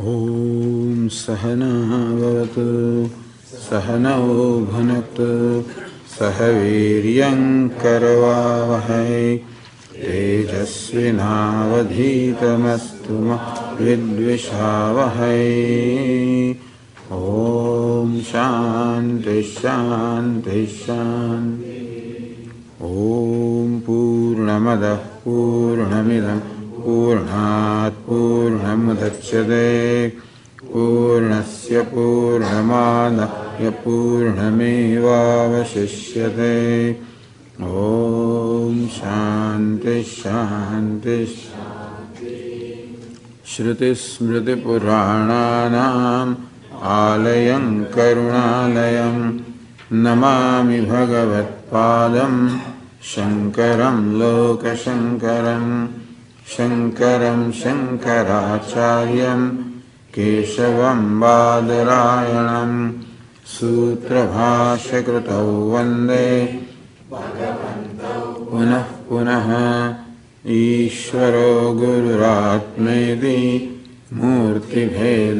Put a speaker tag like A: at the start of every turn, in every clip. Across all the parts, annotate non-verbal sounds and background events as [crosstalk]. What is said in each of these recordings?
A: ॐ सहनावतु सहनौ भुनक्तु सह वीर्यङ्करवावहै तेजस्विनावधीतमस्तु मा विद्विषावहै। ॐ शान्तिः शान्तिः, शान्ति। ॐ पूर्णमदः पूर्णमिदं पूर्णात् पूर्णमुदच्यते पूर्णस्य पूर्णमादाय पूर्णमेवावशिष्यते ॐ शान्तिः शान्तिः। श्रुतिस्मृतिपुराणानाम् आलयं करुणालयं। नमामि भगवत्पादं शङ्करं लोकशङ्करं शङ्करं शङ्कराचार्यं केशवं बादरायणं सूत्रभाष्यकृतौ वंदे पुनः पुनः ईश्वरो गुरुरात्मेति मूर्तिभेदविभागिने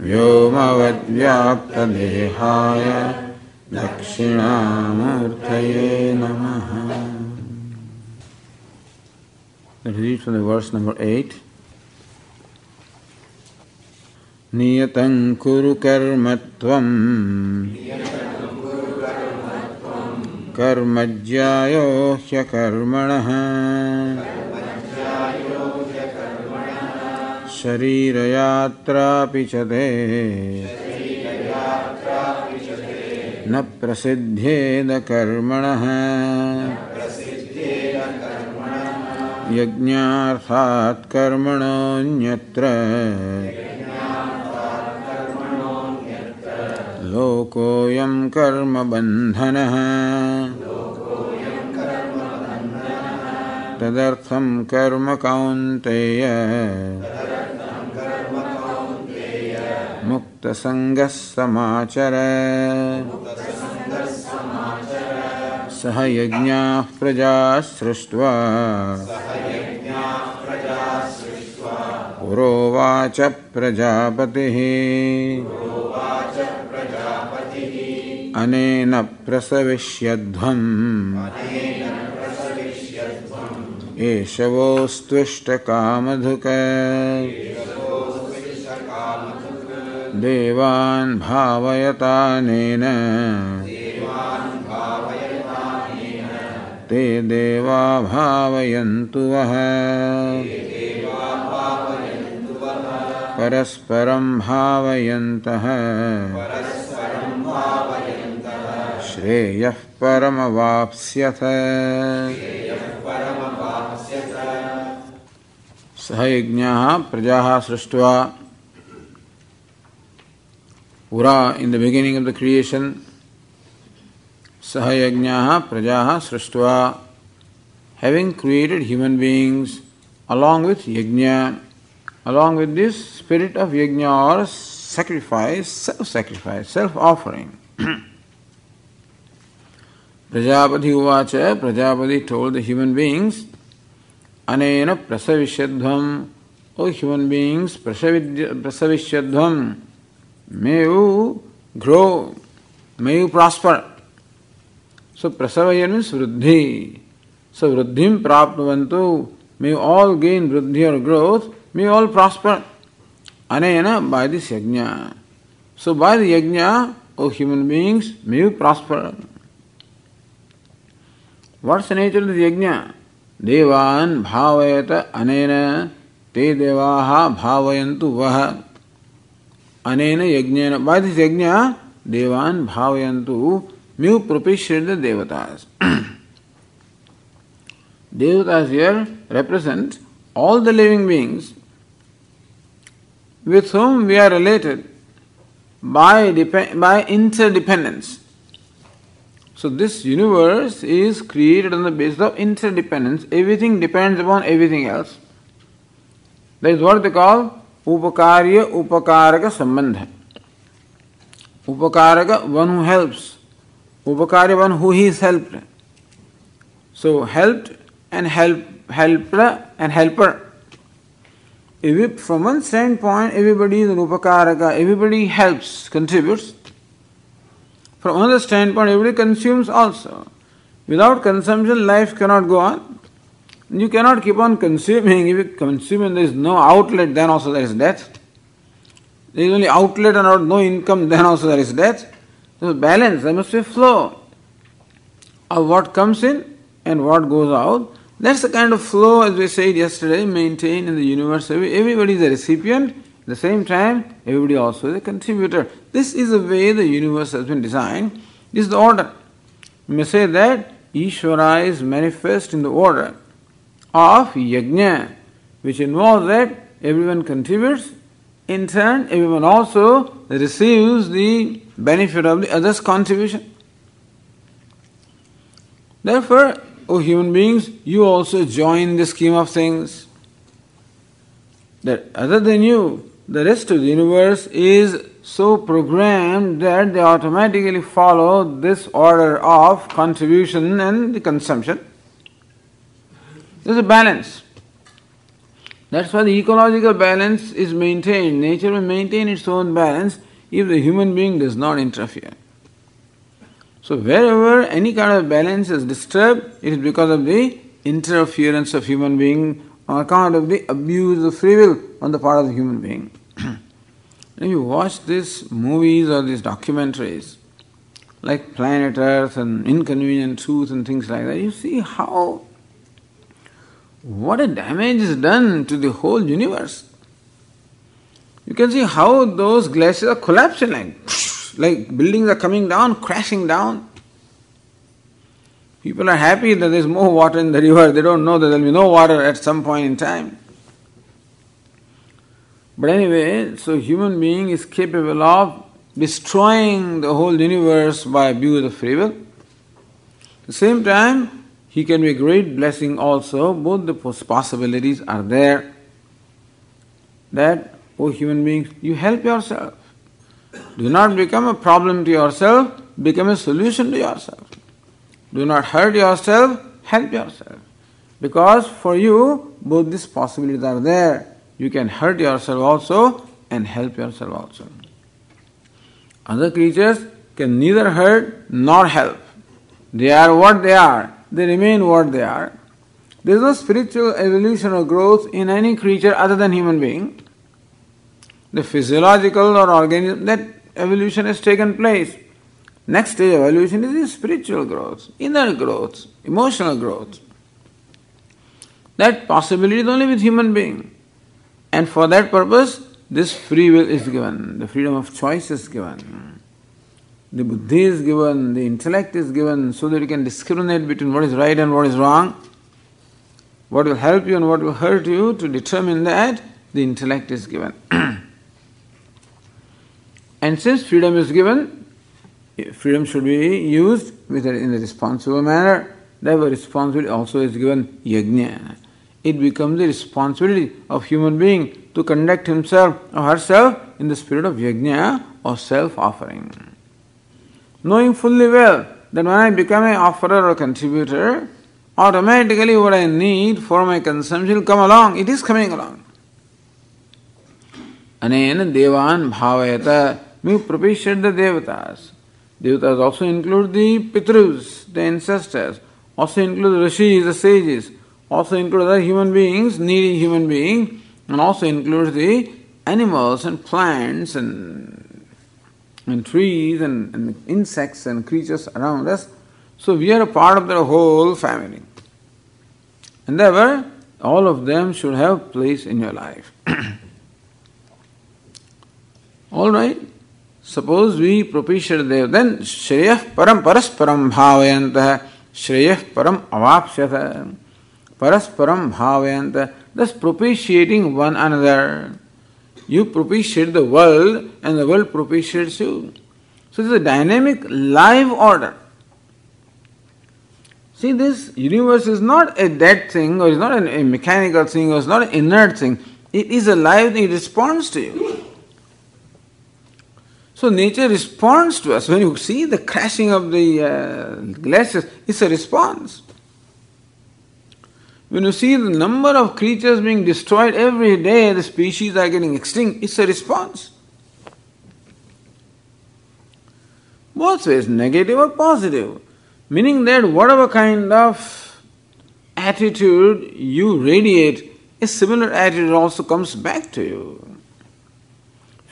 A: व्योमवद्व्याप्तदेहाय दक्षिणामूर्तये नमः Read from the verse number 8. नियतं कुरु कर्म त्वम् कर्मज्यायो ह्यकर्मणः शरीरयात्रापि च ते न प्रसिद्धेद कर्मणः यज्ञार्थात् कर्मणोऽन्यत्र लोकोऽयं कर्मबन्धनः तदर्थं कर्म कौन्तेय। मुक्तसङ्गः समाचर। सह यज्ञाः प्रजाः सृष्ट्वा। पुरोवाच प्रजापतिः। अनेन प्रसविष्यध्वम्। एषवोस्त्विष्टकामधुक। देवान् भावयतानेन। ते देवा भावयन्तु वः। परस्परं भावयन्तः। श्रेयः परमवाप्स्यथ। सह यज्ञः प्रजाः सृष्ट्वा। पुरा in the beginning of the creation सह यज्ञः प्रजाः सृष्ट्वा। Having created human beings along with yajna along with this spirit of Yajna or sacrifice, self sacrifice, self offering. [clears throat] Prajapati Uvacha, Prajapati told the human beings, Anena Prasavishyadhvam, O human beings, Prasavishyadhvam, may you grow, may you prosper. So prasavayan means vruddhi. So vruddhim praptavantu, may you all gain vruddhi or growth, may you all prosper. anena by this yajna. So by the yajna, O human beings, may you prosper. What's the nature of the yajna? देवान् भावयत अनेन ते देवाः भावयन्तु वः अनेन यज्ञेन bye this yajna देवान् भावयन्तु mu propitiate the देवतास देवतास here represent all the living beings with whom we are related by, by interdependence. So, this universe is created on the basis of interdependence. Everything depends upon everything else. That is what they call upakarya upakaraka sambandha. Upakaraka, one who helps. Upakarya, one who is helped. So, helped and help, helper and helper if from one standpoint everybody is an upakaraka, everybody helps, contributes. From another standpoint, everybody consumes also. Without consumption, life cannot go on. You cannot keep on consuming. If you consume and there is no outlet, then also there is death. There is only outlet and no income, [laughs] then also there is death. So balance, there must be flow of what comes in and what goes out. That's the kind of flow, as we said yesterday, maintained in the universe. Everybody is a recipient, at the same time, everybody also is a contributor. This is the way the universe has been designed. This is the order. You may say that Ishvara is manifest in the order of yajna, which involves that everyone contributes, in turn, everyone also receives the benefit of the other's contribution. Therefore, O human beings, you also join the scheme of things. That other than you, the rest of the universe is so programmed that they automatically follow this order of contribution and the consumption. There's a balance. That's why the ecological balance is maintained. Nature will maintain its own balance if the human being does not interfere. So, wherever any kind of balance is disturbed, it is because of the interference of human being on account of the abuse of free will on the part of the human being. [clears throat] if you watch these movies or these documentaries, like Planet Earth and Inconvenient Truth and things like that, you see how what a damage is done to the whole universe. You can see how those glaciers are collapsing like, [laughs] like buildings are coming down, crashing down. People are happy that there's more water in the river. They don't know that there'll be no water at some point in time. But anyway, so human being is capable of destroying the whole universe by abuse of free will. At the same time, he can be a great blessing also. Both the possibilities are there. That, oh human beings, you help yourself. Do not become a problem to yourself, become a solution to yourself. Do not hurt yourself, help yourself. Because for you, both these possibilities are there. You can hurt yourself also and help yourself also. Other creatures can neither hurt nor help. They are what they are they remain what they are. There is no spiritual evolution or growth in any creature other than human being. The physiological or organism, that evolution has taken place. Next stage of evolution is the spiritual growth, inner growth, emotional growth. That possibility is only with human being. And for that purpose, this free will is given, the freedom of choice is given. The buddhi is given, the intellect is given, so that you can discriminate between what is right and what is wrong. What will help you and what will hurt you, to determine that, the intellect is given. [clears throat] and since freedom is given, freedom should be used with a, in a responsible manner. Therefore, responsibility also is given yajna. It becomes the responsibility of human being to conduct himself or herself in the spirit of yajna or self-offering knowing fully well that when I become an offerer or contributor, automatically what I need for my consumption will come along. It is coming along. Anen devan bhavayata me propitiate the devatas. Devatas also include the pitrus, the ancestors, also include the rishis, the sages, also include other human beings, needy human beings, and also includes the animals and plants and and trees and, and insects and creatures around us. So we are a part of the whole family. And therefore, all of them should have place in your life. [clears throat] all right. Suppose we propitiate them, then Shreyah Param Parasparam Bhavayantah Shreyah Param Avapsyata Parasparam Bhavayantah thus propitiating one another. You propitiate the world and the world propitiates you. So it's a dynamic live order. See, this universe is not a dead thing, or it's not a mechanical thing, or it's not an inert thing. It is a live thing, it responds to you. So nature responds to us. When you see the crashing of the uh, glaciers, it's a response. When you see the number of creatures being destroyed every day, the species are getting extinct, it's a response. Both ways, negative or positive. Meaning that whatever kind of attitude you radiate, a similar attitude also comes back to you.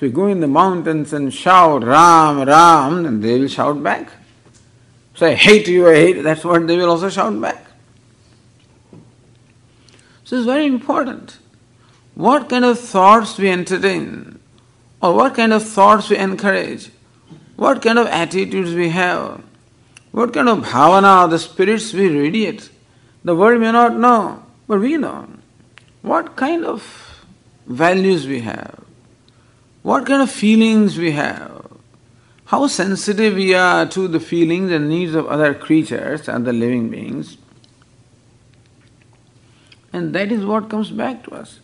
A: If you go in the mountains and shout Ram, Ram, then they will shout back. I hate you, I hate, that's what they will also shout back. So it's very important. What kind of thoughts we entertain, or what kind of thoughts we encourage, what kind of attitudes we have, what kind of bhavana, the spirits we radiate. The world may not know, but we know. What kind of values we have, what kind of feelings we have, how sensitive we are to the feelings and needs of other creatures the living beings. And that is what comes back to us.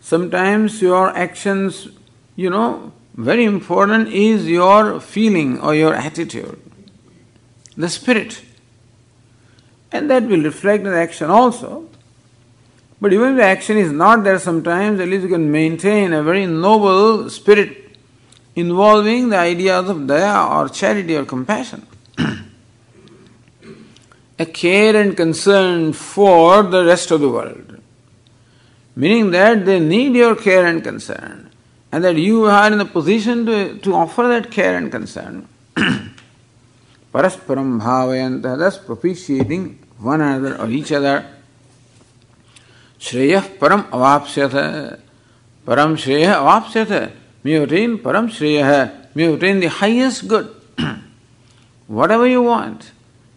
A: Sometimes your actions, you know, very important is your feeling or your attitude, the spirit. And that will reflect in the action also. But even if the action is not there sometimes, at least you can maintain a very noble spirit involving the ideas of daya or charity or compassion. [clears throat] a care and concern for the rest of the world. Meaning that they need your care and concern, and that you are in a position to, to offer that care and concern. [clears throat] Parasparam bhavayanta, thus propitiating one another or each other. श्रेय परम अवापस्यत है परम श्रेय अवापस्यत है may ऑटेन परम श्रेय। है may attain the good whatever you want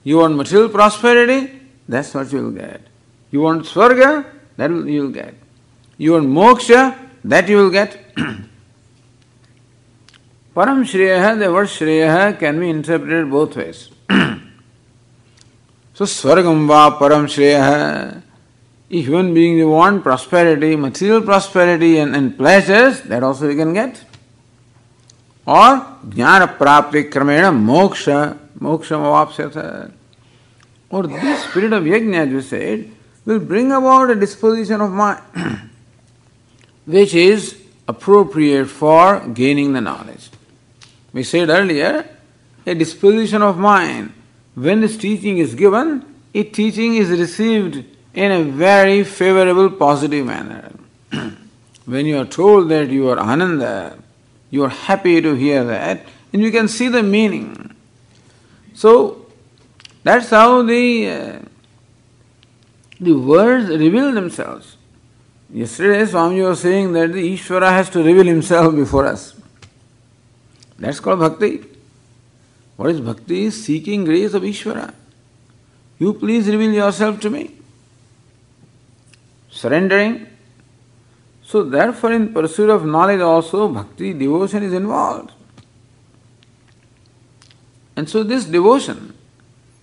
A: you want material prosperity that's what you'll get you want swarga that you'll get you want moksha that you'll get param shreya है द वर्ड श्रेय है can be interpreted both ways so स्वर्गम वा परम श्रेय है If human beings want prosperity, material prosperity and, and pleasures, that also you can get. Or Jnana Prapti Kramena Moksha, Moksha Mavapsyata. Or this spirit of Yajna, as we said, will bring about a disposition of mind [clears throat] which is appropriate for gaining the knowledge. We said earlier, a disposition of mind, when this teaching is given, a teaching is received in a very favorable, positive manner. [clears throat] when you are told that you are ananda, you are happy to hear that, and you can see the meaning. So, that's how the, uh, the words reveal themselves. Yesterday, Swami was saying that the Ishvara has to reveal himself before us. That's called bhakti. What is bhakti? Seeking grace of Ishvara. You please reveal yourself to me. Surrendering. So, therefore, in pursuit of knowledge also, bhakti, devotion is involved. And so, this devotion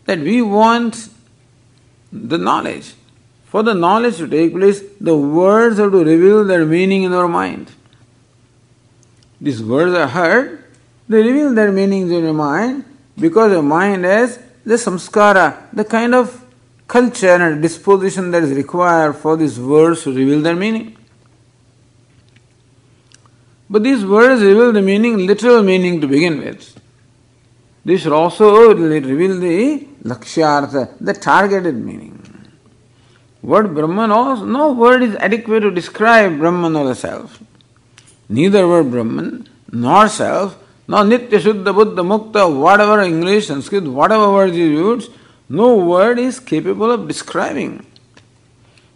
A: that we want the knowledge. For the knowledge to take place, the words have to reveal their meaning in our mind. These words are heard, they reveal their meanings in your mind because your mind has the samskara, the kind of culture and disposition that is required for these words to reveal their meaning. But these words reveal the meaning, literal meaning to begin with. This should also reveal the lakshyartha, the targeted meaning. Word Brahman no word is adequate to describe Brahman or the self. Neither word Brahman nor self now, Nitya Shuddha Buddha Mukta, whatever English, Sanskrit, whatever words you use, no word is capable of describing.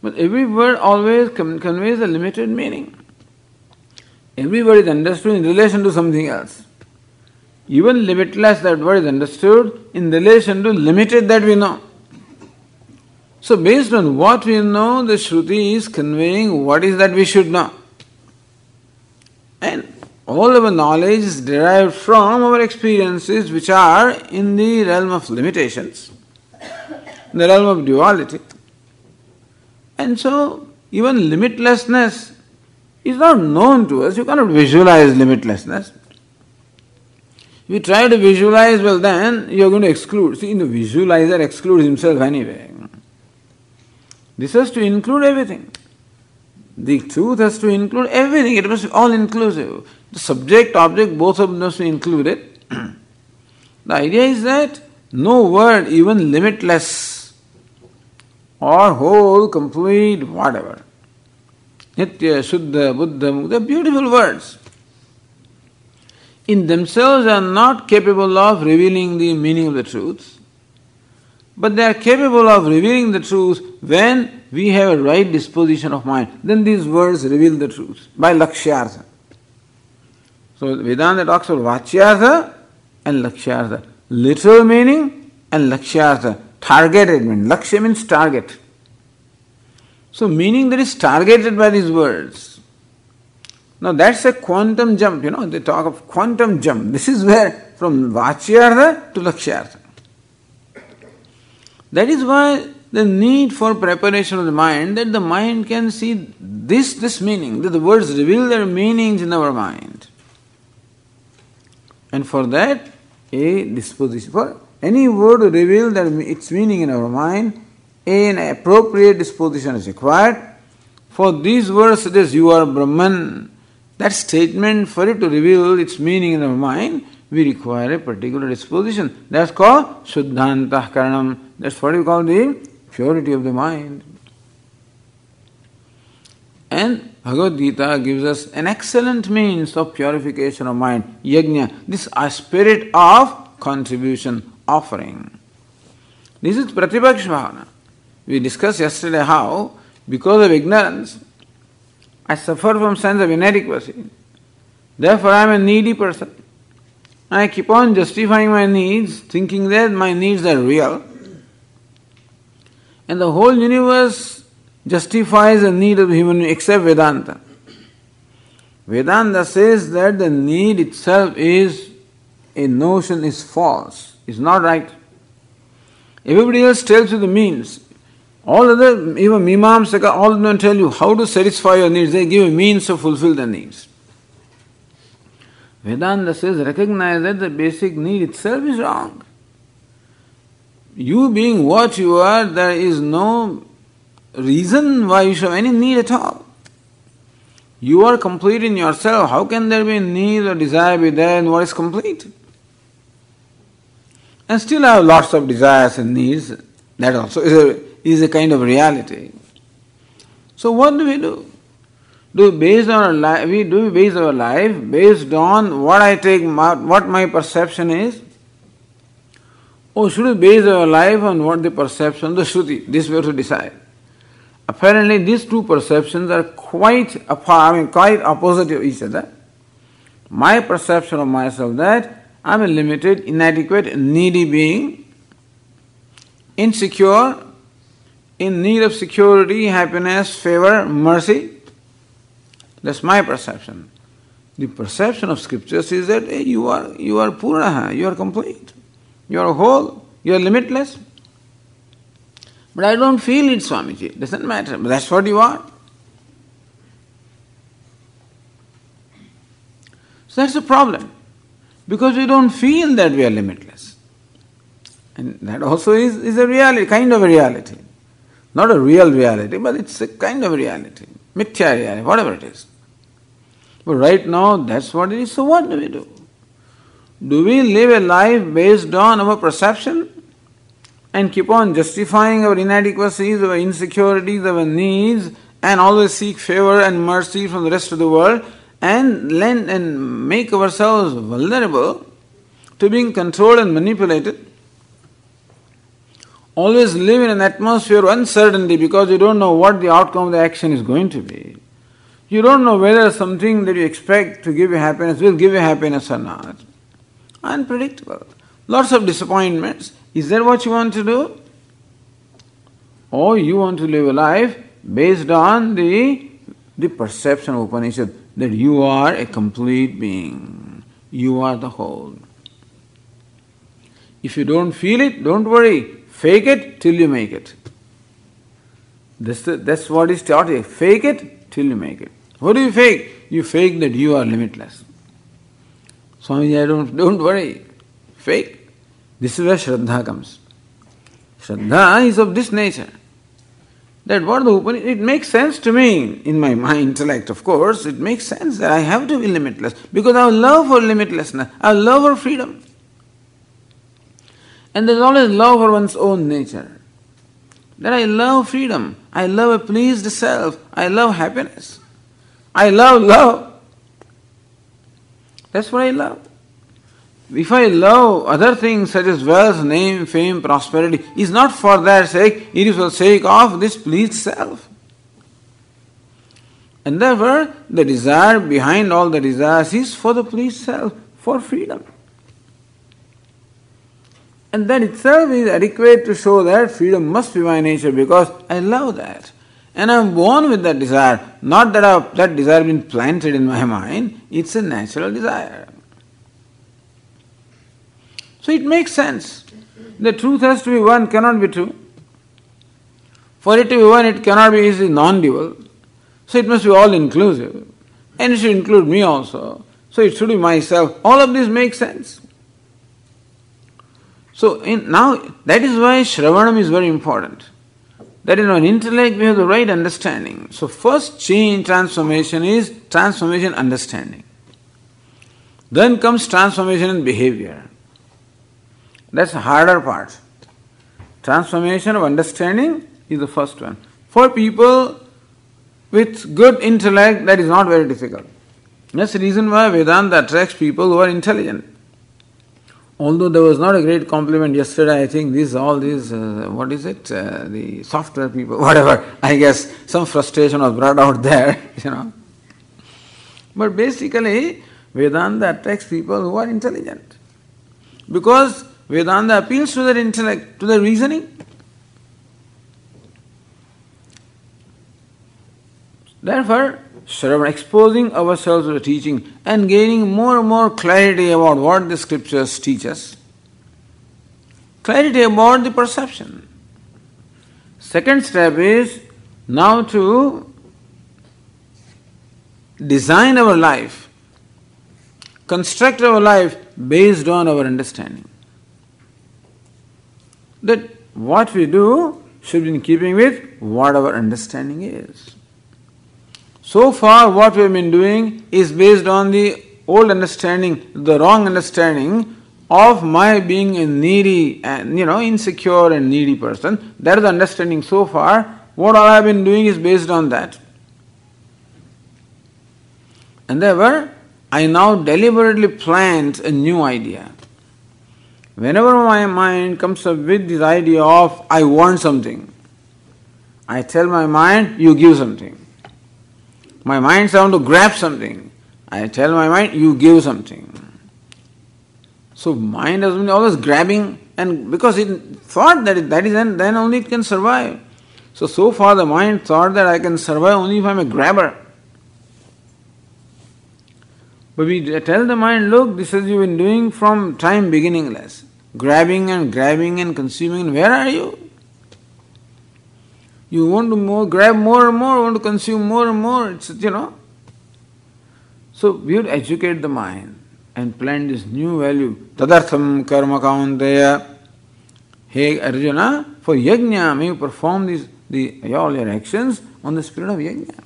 A: But every word always conveys a limited meaning. Every word is understood in relation to something else. Even limitless, that word is understood in relation to limited that we know. So, based on what we know, the Shruti is conveying what is that we should know. And all our knowledge is derived from our experiences which are in the realm of limitations, in the realm of duality. And so, even limitlessness is not known to us. You cannot visualize limitlessness. If you try to visualize, well, then you are going to exclude. See, the visualizer excludes himself anyway. This has to include everything. The truth has to include everything. It must be all inclusive. The subject, object, both of them must be included. [clears throat] the idea is that no word, even limitless or whole, complete, whatever. Nitya, Shuddha, Buddha, are beautiful words. In themselves are not capable of revealing the meaning of the truth, but they are capable of revealing the truth when we have a right disposition of mind. Then these words reveal the truth by lakshyartha. So Vedanta talks about vachyartha and lakshyartha. Literal meaning and lakshyartha. Targeted means Lakshya means target. So meaning that is targeted by these words. Now that's a quantum jump, you know, they talk of quantum jump. This is where from vachyartha to lakshyartha. That is why the need for preparation of the mind, that the mind can see this, this meaning, that the words reveal their meanings in our mind. And for that, a disposition, for any word reveal that its meaning in our mind, an appropriate disposition is required. For these words, such as you are Brahman, that statement for it to reveal its meaning in our mind, we require a particular disposition. That's called Shuddhantah Karanam. That's what we call the purity of the mind. And Bhagavad Gita gives us an excellent means of purification of mind, yajna, this spirit of contribution, offering. This is Pratipaksh Bhavana. We discussed yesterday how, because of ignorance, I suffer from sense of inadequacy. Therefore, I am a needy person. I keep on justifying my needs, thinking that my needs are real. And the whole universe justifies the need of human except Vedanta. Vedanta says that the need itself is a notion is false, is not right. Everybody else tells you the means. All other, even Mimamsaka, all of them tell you how to satisfy your needs. They give you means to fulfill the needs. Vedanta says recognize that the basic need itself is wrong. You being what you are, there is no reason why you should have any need at all. You are complete in yourself. How can there be need or desire be there in what is complete? And still have lots of desires and needs. That also is a, is a kind of reality. So what do we do? do based on our life, we do base our life based on what I take, what my perception is, or should we base our life on what the perception, the Shruti? This we have to decide. Apparently, these two perceptions are quite apart, I mean, quite opposite of each other. My perception of myself that I'm a limited, inadequate, needy being, insecure, in need of security, happiness, favor, mercy. That's my perception. The perception of scriptures is that hey, you are you are purna, uh-huh, you are complete, you are whole, you are limitless. But I don't feel it, Swamiji. Doesn't matter. But that's what you are. So that's the problem. Because we don't feel that we are limitless. And that also is, is a reality, kind of a reality. Not a real reality, but it's a kind of reality. Mithya reality, whatever it is. But right now, that's what it is. So, what do we do? Do we live a life based on our perception and keep on justifying our inadequacies, our insecurities, our needs, and always seek favor and mercy from the rest of the world and lend and make ourselves vulnerable to being controlled and manipulated? Always live in an atmosphere of uncertainty because you don't know what the outcome of the action is going to be. You don't know whether something that you expect to give you happiness will give you happiness or not. Unpredictable. Lots of disappointments. Is that what you want to do? Or you want to live a life based on the, the perception of Upanishad that you are a complete being. You are the whole. If you don't feel it, don't worry. Fake it till you make it. That's, the, that's what is taught here. Fake it till you make it. What do you fake? You fake that you are limitless. Swami, I don't, don't worry. Fake. This is where Shraddha comes. Shraddha is of this nature. That what the Upanishad, it makes sense to me in my mind, [laughs] intellect, of course, it makes sense that I have to be limitless because I love for limitlessness, I love for freedom. And there's always love for one's own nature. That I love freedom, I love a pleased self, I love happiness, I love love. That's what I love. If I love other things such as wealth, name, fame, prosperity, is not for their sake, it is for the sake of this pleased self. And therefore, the desire behind all the desires is for the pleased self, for freedom. And that itself is adequate to show that freedom must be my nature because I love that. And I'm born with that desire. Not that I've, that desire been planted in my mind, it's a natural desire. So it makes sense. The truth has to be one, cannot be two. For it to be one, it cannot be easily non dual. So it must be all inclusive. And it should include me also. So it should be myself. All of this makes sense. So in, now that is why Shravanam is very important. That in our intellect we have the right understanding. So first change transformation is transformation understanding. Then comes transformation in behavior. That's the harder part. Transformation of understanding is the first one. For people with good intellect, that is not very difficult. That's the reason why Vedanta attracts people who are intelligent. Although there was not a great compliment yesterday, I think these all these uh, what is it uh, the software people [laughs] whatever I guess some frustration was brought out there [laughs] you know. But basically, Vedanta attracts people who are intelligent because Vedanta appeals to their intellect, to their reasoning. Therefore, Shravan, exposing ourselves to the teaching and gaining more and more clarity about what the scriptures teach us. Clarity about the perception. Second step is now to design our life, construct our life based on our understanding that what we do should be in keeping with what our understanding is. So far, what we have been doing is based on the old understanding, the wrong understanding of my being a needy and you know insecure and needy person. That is the understanding so far. What all I have been doing is based on that. And therefore, I now deliberately plant a new idea. Whenever my mind comes up with this idea of I want something, I tell my mind, you give something. My mind says to grab something. I tell my mind, you give something. So mind has been always grabbing, and because it thought that it, that is then, then only it can survive. So so far the mind thought that I can survive only if I'm a grabber. But we tell the mind, look, this is you've been doing from time beginningless. Grabbing and grabbing and consuming. Where are you? You want to more, grab more and more, want to consume more and more. It's, you know. So we to educate the mind and plant this new value. Tadartham karma kaunteya. Hey Arjuna, for yajna, may you perform these, the, all your actions on the spirit of yajna.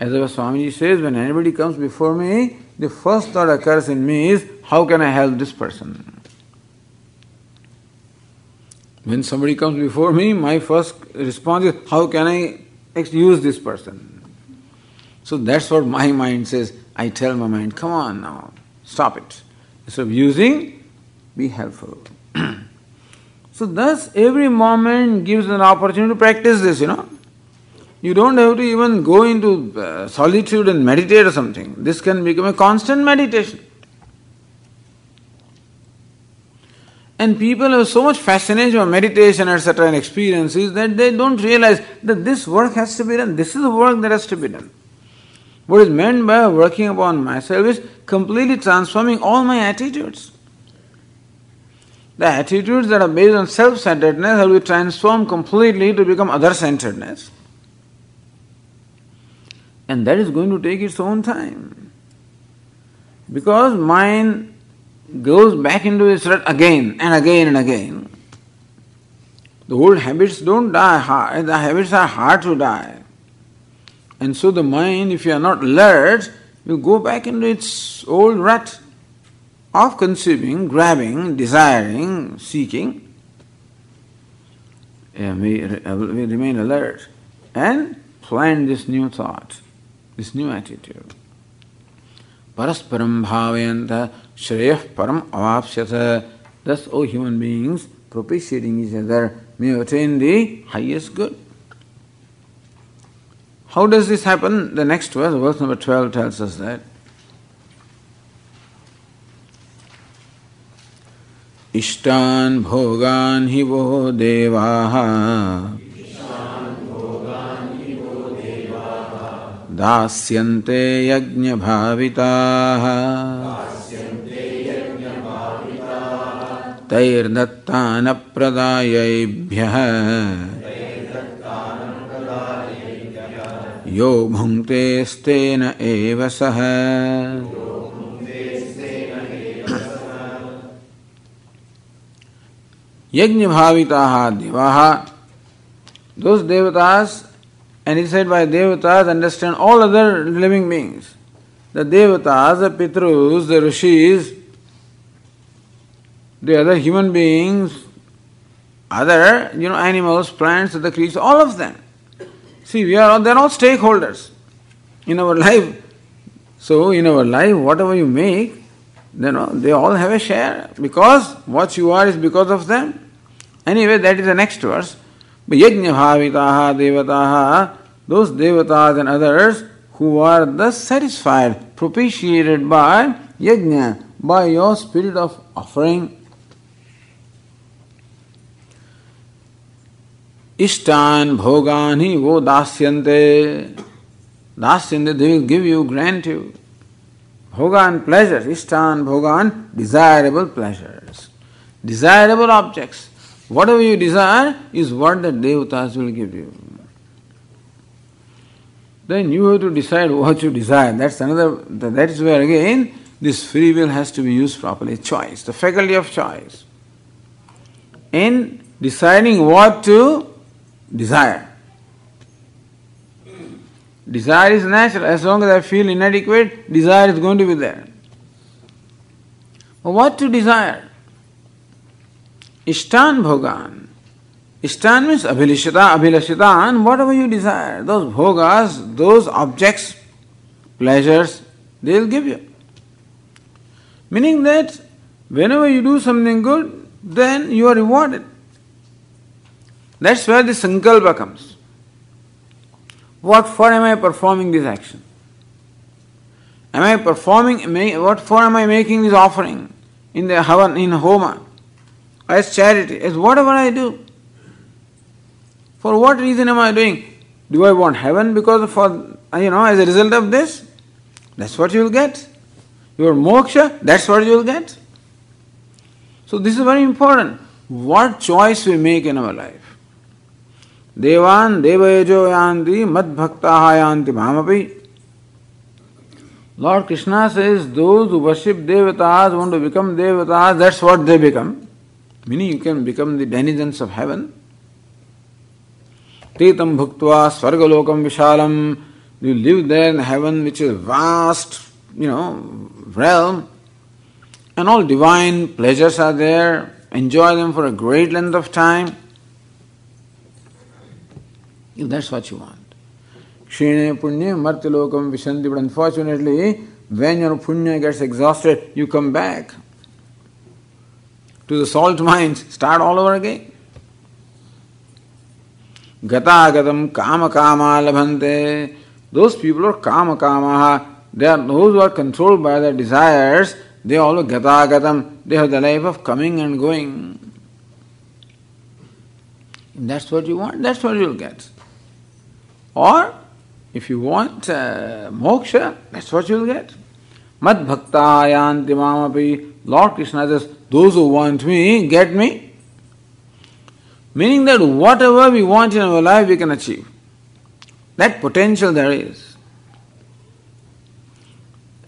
A: As our Swamiji says, when anybody comes before me, the first thought occurs in me is, how can I help this person? When somebody comes before me, my first response is, how can I use this person? So that's what my [laughs] mind says. I tell my mind, come on now, stop it. Instead of using, be helpful. [clears throat] so thus every moment gives an opportunity to practice this, you know. You don't have to even go into uh, solitude and meditate or something. This can become a constant meditation. And people have so much fascination with meditation, etc., and experiences that they don't realize that this work has to be done. This is the work that has to be done. What is meant by working upon myself is completely transforming all my attitudes. The attitudes that are based on self centeredness will be transformed completely to become other centeredness. And that is going to take its own time. Because mind goes back into its rut again and again and again. The old habits don't die, the habits are hard to die. And so the mind, if you are not alert, will go back into its old rut of conceiving, grabbing, desiring, seeking. Yeah, we, uh, we remain alert and plan this new thought, this new attitude. Parasparam bhavayanta shreyah param avapsyata. Thus, O human beings, propitiating each other may attain the highest good. How does this happen? The next verse, verse number 12, tells us that. इष्टान् भोगान् हि वो देवाः दास्यन्ते यज्ञभाविताः। तैर्दत्तानप्रदायैभ्यः। यो भुङ्क्तेस्तेन एव सः। यज्ञभाविताः देवाः। दिवा देवतास् and is said by devatas understand all other living beings. The devatas, the pitrus, the rishis, the other human beings, other you know animals, plants, the creatures, all of them. See, we are all, they're all stakeholders in our life. So in our life, whatever you make, you know, they all have a share because what you are is because of them. Anyway, that is the next verse. But yajna bhavitaha devataha, those devatas and others who are thus satisfied, propitiated by yajna, by your spirit of offering. Ishtan bhogani wo dasyante. Dasyante, they will give you, grant you. Bhogan pleasures, Ishtan Bhogan desirable pleasures, desirable objects. Whatever you desire is what the devatas will give you. Then you have to decide what you desire. That's another, that is where again this free will has to be used properly. Choice, the faculty of choice. In deciding what to desire. Desire is natural. As long as I feel inadequate, desire is going to be there. But what to desire? Ishtan bhogan. Ishtan means abhilashita, abhilashitan, whatever you desire. Those bhogas, those objects, pleasures, they will give you. Meaning that whenever you do something good, then you are rewarded. That's where the sankalpa comes. What for am I performing this action? Am I performing, what for am I making this offering in the Havan, in Homa, as charity, as whatever I do? For what reason am I doing? Do I want heaven because for, you know, as a result of this? That's what you will get. Your moksha, that's what you will get. So this is very important. What choice we make in our life. देवान देवयजो यान्ति मद भक्ता यान्ति मामपि Lord Krishna says those who worship devatas want to become devatas, that's what they become. Meaning you can become the denizens of heaven. Tetam bhuktva svargalokam vishalam. You live there in heaven which is a vast, you know, realm. And all divine pleasures are there. Enjoy them for a great length of time. If that's what you want. Kshine punya martilokam vishanti. But unfortunately, when your punya gets exhausted, you come back to the salt mines, start all over again. Gatagatam kama kama labhante. Those people are kama kama. They are those who are controlled by their desires. They all gatagatam. They have the life of coming and going. that's what you want, that's what you'll get. Or if you want uh, moksha, that's what you'll get. Mad bhakta yanti mamapi. Lord Krishna says, those who want me, get me. Meaning that whatever we want in our life, we can achieve. That potential there is.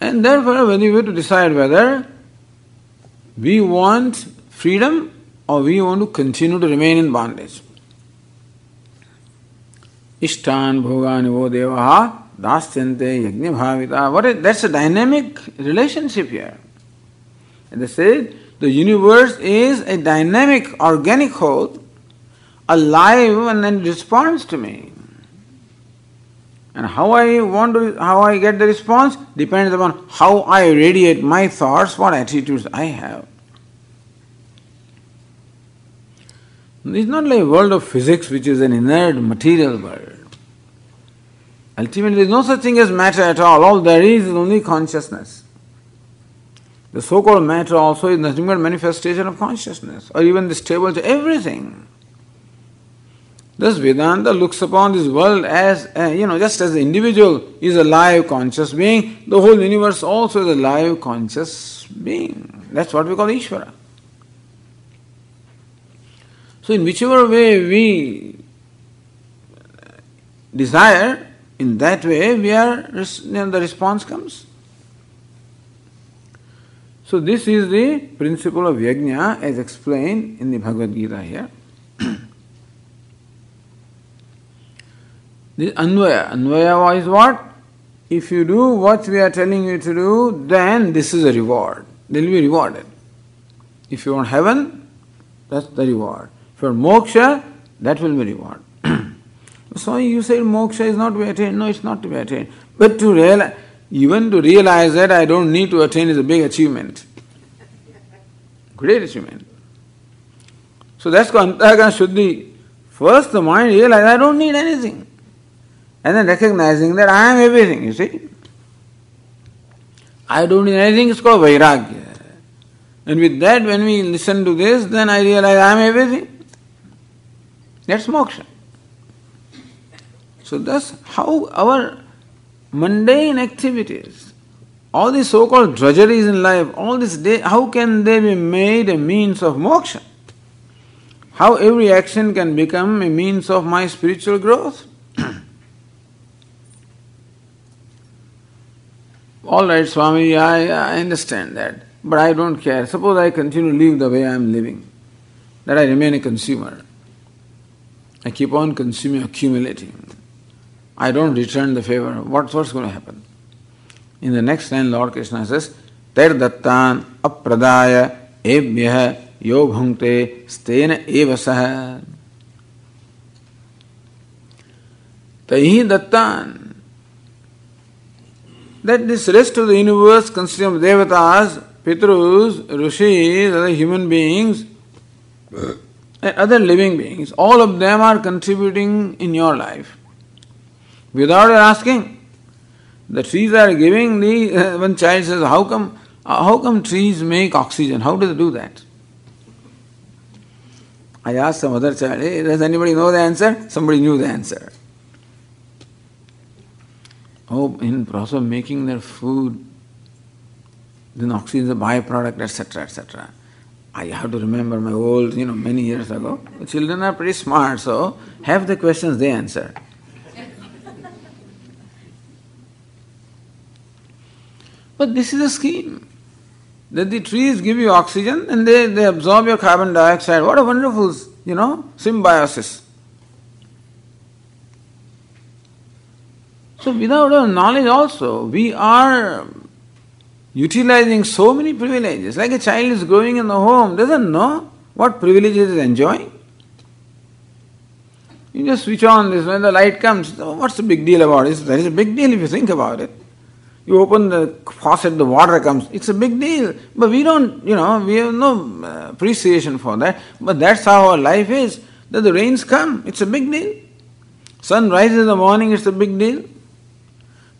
A: And therefore, when we have to decide whether we want freedom or we want to continue to remain in bondage. Ishtan bhogani vo devaha dasyante yajna bhavita. What is, that's a dynamic relationship here. And they said the universe is a dynamic organic whole, alive and then responds to me. And how I want to, how I get the response depends upon how I radiate my thoughts, what attitudes I have. It's not like a world of physics which is an inert material world. Ultimately, there is no such thing as matter at all. All there is is only consciousness. The so called matter also is nothing but manifestation of consciousness, or even this table, everything. Thus, Vedanta looks upon this world as, uh, you know, just as the individual is a live conscious being, the whole universe also is a live conscious being. That's what we call Ishvara. So, in whichever way we desire, in that way we are, you know, the response comes. So, this is the principle of yajna as explained in the Bhagavad Gita here. [clears throat] This Anvaya. Anvaya is what? If you do what we are telling you to do, then this is a reward. They will be rewarded. If you want heaven, that's the reward. For moksha, that will be reward. [clears throat] so you say moksha is not to be attained. No, it's not to be attained. But to realize, even to realize that I don't need to attain is a big achievement. Great achievement. So that's called Antahkarana uh, Shuddhi. First the mind realizes I don't need anything and then recognizing that I am everything, you see. I don't need anything, it's called Vairagya. And with that, when we listen to this, then I realize I am everything. That's moksha. So, thus, how our mundane activities, all these so called drudgeries in life, all this day, how can they be made a means of moksha? How every action can become a means of my spiritual growth? [clears throat] All right, Swami, I, I understand that, but I don't care. Suppose I continue to live the way I am living, that I remain a consumer. I keep on consuming, accumulating. I don't return the favor. What, what's going to happen? In the next line, Lord Krishna says, Tair dattan apradaya ebhyah yo stena eva saha. Tahi dattan that this rest of the universe consisting of devatas, pitrus, rishis, other human beings, and other living beings, all of them are contributing in your life. Without asking, the trees are giving the. Uh, one child says, "How come? Uh, how come trees make oxygen? How do they do that?" I asked some other child, hey, does anybody know the answer? Somebody knew the answer. Oh, in process of making their food, then oxygen is a byproduct, etc., etc. I have to remember my old, you know, many years ago. The children are pretty smart, so have the questions they answer. But this is a scheme that the trees give you oxygen and they, they absorb your carbon dioxide. What a wonderful, you know, symbiosis. So, without our knowledge, also, we are utilizing so many privileges. Like a child is growing in the home, doesn't know what privileges is enjoying. You just switch on this when the light comes. What's the big deal about it? There is a big deal if you think about it. You open the faucet, the water comes. It's a big deal. But we don't, you know, we have no uh, appreciation for that. But that's how our life is. That the rains come, it's a big deal. Sun rises in the morning, it's a big deal.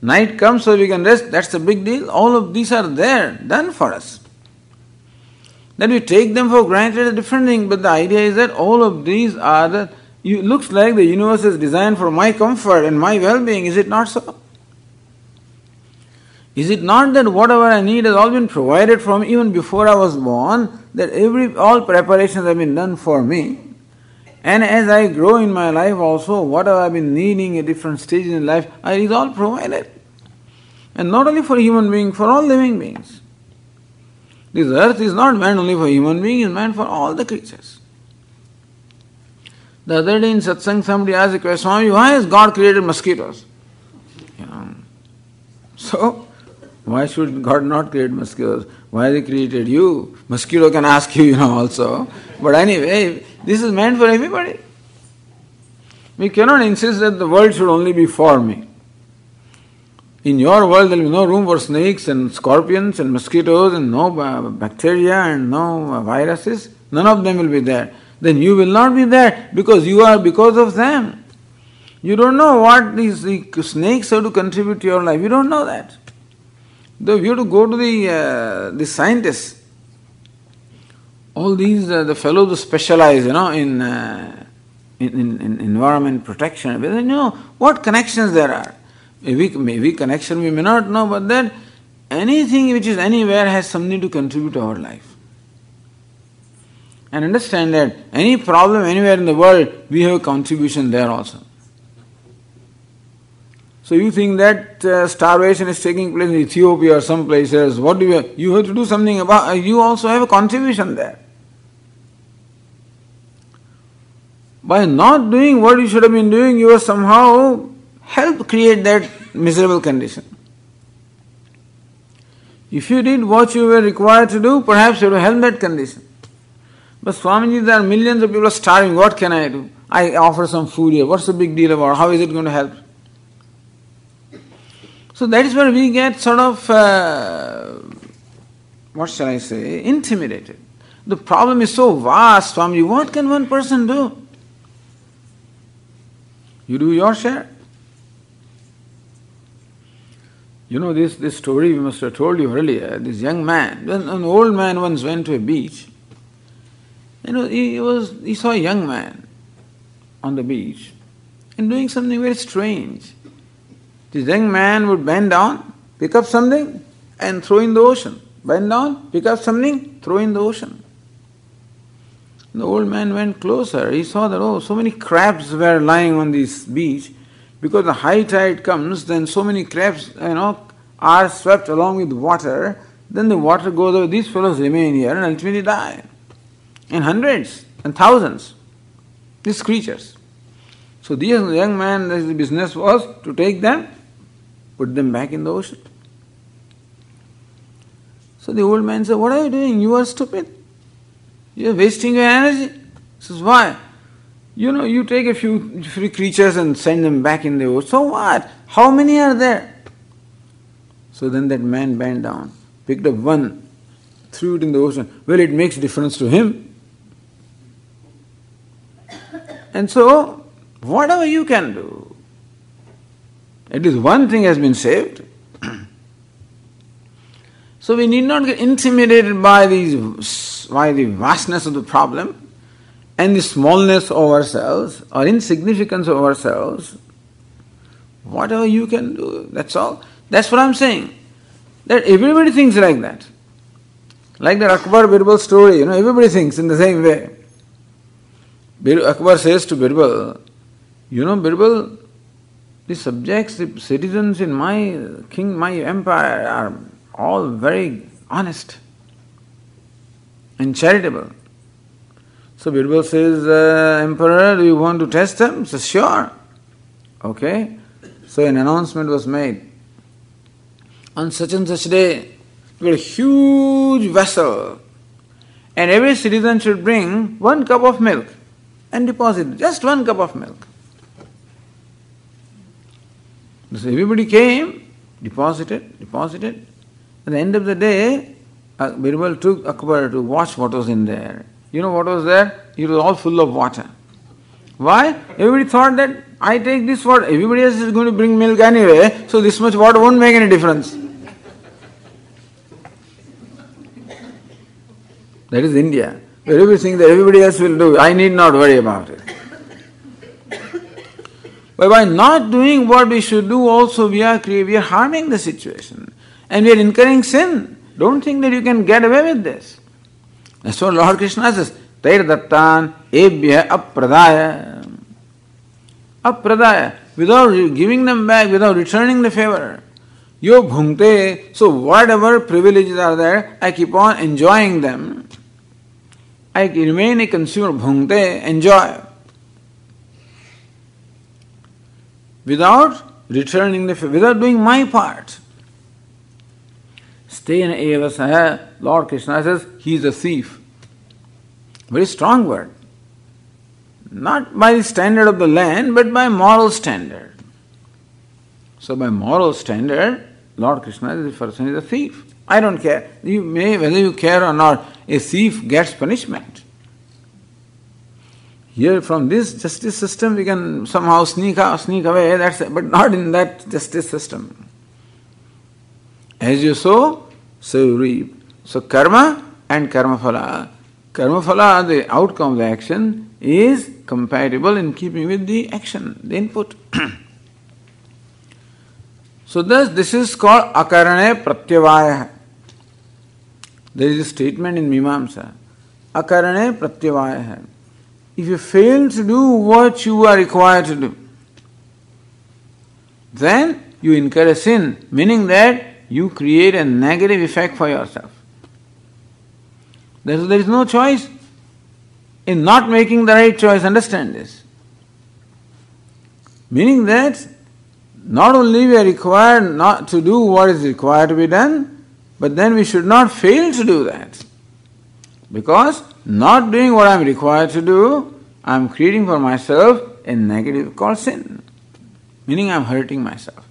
A: Night comes so we can rest, that's a big deal. All of these are there, done for us. That we take them for granted a different thing, but the idea is that all of these are the. It looks like the universe is designed for my comfort and my well being, is it not so? Is it not that whatever I need has all been provided for me even before I was born? That every all preparations have been done for me. And as I grow in my life also, whatever I've been needing at different stages in life, I is all provided. And not only for human beings, for all living beings. This earth is not meant only for human beings, it's meant for all the creatures. The other day in satsang, somebody asked the question, why has God created mosquitoes? You know, so, why should God not create mosquitoes? Why He created you? Mosquito can ask you, you know, also. But anyway, this is meant for everybody. We cannot insist that the world should only be for me. In your world, there will be no room for snakes and scorpions and mosquitoes and no bacteria and no viruses. None of them will be there then you will not be there because you are because of them. You don't know what these the snakes have to contribute to your life. You don't know that. You have to go to the uh, the scientists, all these uh, the fellows who specialize, you know, in, uh, in, in, in environment protection. They know what connections there are. Maybe, maybe connection we may not know, but then anything which is anywhere has something to contribute to our life and understand that any problem anywhere in the world, we have a contribution there also. So you think that uh, starvation is taking place in Ethiopia or some places, what do you you have to do something about uh, you also have a contribution there. By not doing what you should have been doing, you somehow helped create that miserable condition. If you did what you were required to do, perhaps you would helped that condition. But Swamiji, there are millions of people starving. What can I do? I offer some food here. What's the big deal about? How is it going to help? So that is where we get sort of, uh, what shall I say, intimidated. The problem is so vast, Swamiji. What can one person do? You do your share. You know this, this story we must have told you earlier. This young man, an old man once went to a beach you know, he was he saw a young man on the beach and doing something very strange. This young man would bend down, pick up something, and throw in the ocean. Bend down, pick up something, throw in the ocean. The old man went closer. He saw that, oh, so many crabs were lying on this beach. Because the high tide comes, then so many crabs, you know, are swept along with water. Then the water goes away. These fellows remain here and ultimately die in hundreds and thousands, these creatures. So this young man, the business was to take them, put them back in the ocean. So the old man said, What are you doing? You are stupid. You are wasting your energy. He says, Why? You know, you take a few free creatures and send them back in the ocean. So what? How many are there? So then that man bent down, picked up one, threw it in the ocean. Well, it makes difference to him. And so, whatever you can do, at least one thing has been saved. [clears throat] so we need not get intimidated by these by the vastness of the problem and the smallness of ourselves or insignificance of ourselves. Whatever you can do, that's all. That's what I'm saying. That everybody thinks like that. Like that Akbar Birbal story, you know, everybody thinks in the same way. Akbar says to Birbal, You know, Birbal, the subjects, the citizens in my king, my empire are all very honest and charitable. So Birbal says, uh, Emperor, do you want to test them? He says, Sure. Okay. So an announcement was made. On such and such day, we a huge vessel, and every citizen should bring one cup of milk and deposit just one cup of milk. So everybody came, deposited, deposited. At the end of the day, uh, Birbal took Akbar to watch what was in there. You know what was there? It was all full of water. Why? Everybody thought that I take this water, everybody else is going to bring milk anyway, so this much water won't make any difference. That is India. Everything that everybody else will do, I need not worry about it. But by not doing what we should do, also we are we are harming the situation, and we are incurring sin. Don't think that you can get away with this. That's what Lord Krishna says. Tair dattan ebhya apradaya. Apradaya. Without giving them back, without returning the favor. Yo bhungte. So whatever privileges are there, I keep on enjoying them. I remain a consumer, bhungte, enjoy. Without returning the without doing my part. Stena eva saha, Lord Krishna says, he is a thief. Very strong word. Not by the standard of the land, but by moral standard. So by moral standard, Lord Krishna is the person is a thief. I don't care. You may, whether you care or not, a thief gets punishment. Here, from this justice system, we can somehow sneak out, sneak away. That's but not in that justice system. As you sow, so you reap. So karma and karma phala. Karma phala, the outcome of the action, is compatible in keeping with the action, the input. so thus, this is called akarane pratyavaya. There is a statement in Mimamsa. Akarane pratyavaya. If you fail to do what you are required to do, then you incur a sin, meaning that you create a negative effect for yourself. There is no choice in not making the right choice. Understand this. Meaning that not only we are required not to do what is required to be done, but then we should not fail to do that. Because not doing what I am required to do, I am creating for myself a negative called sin. Meaning I am hurting myself.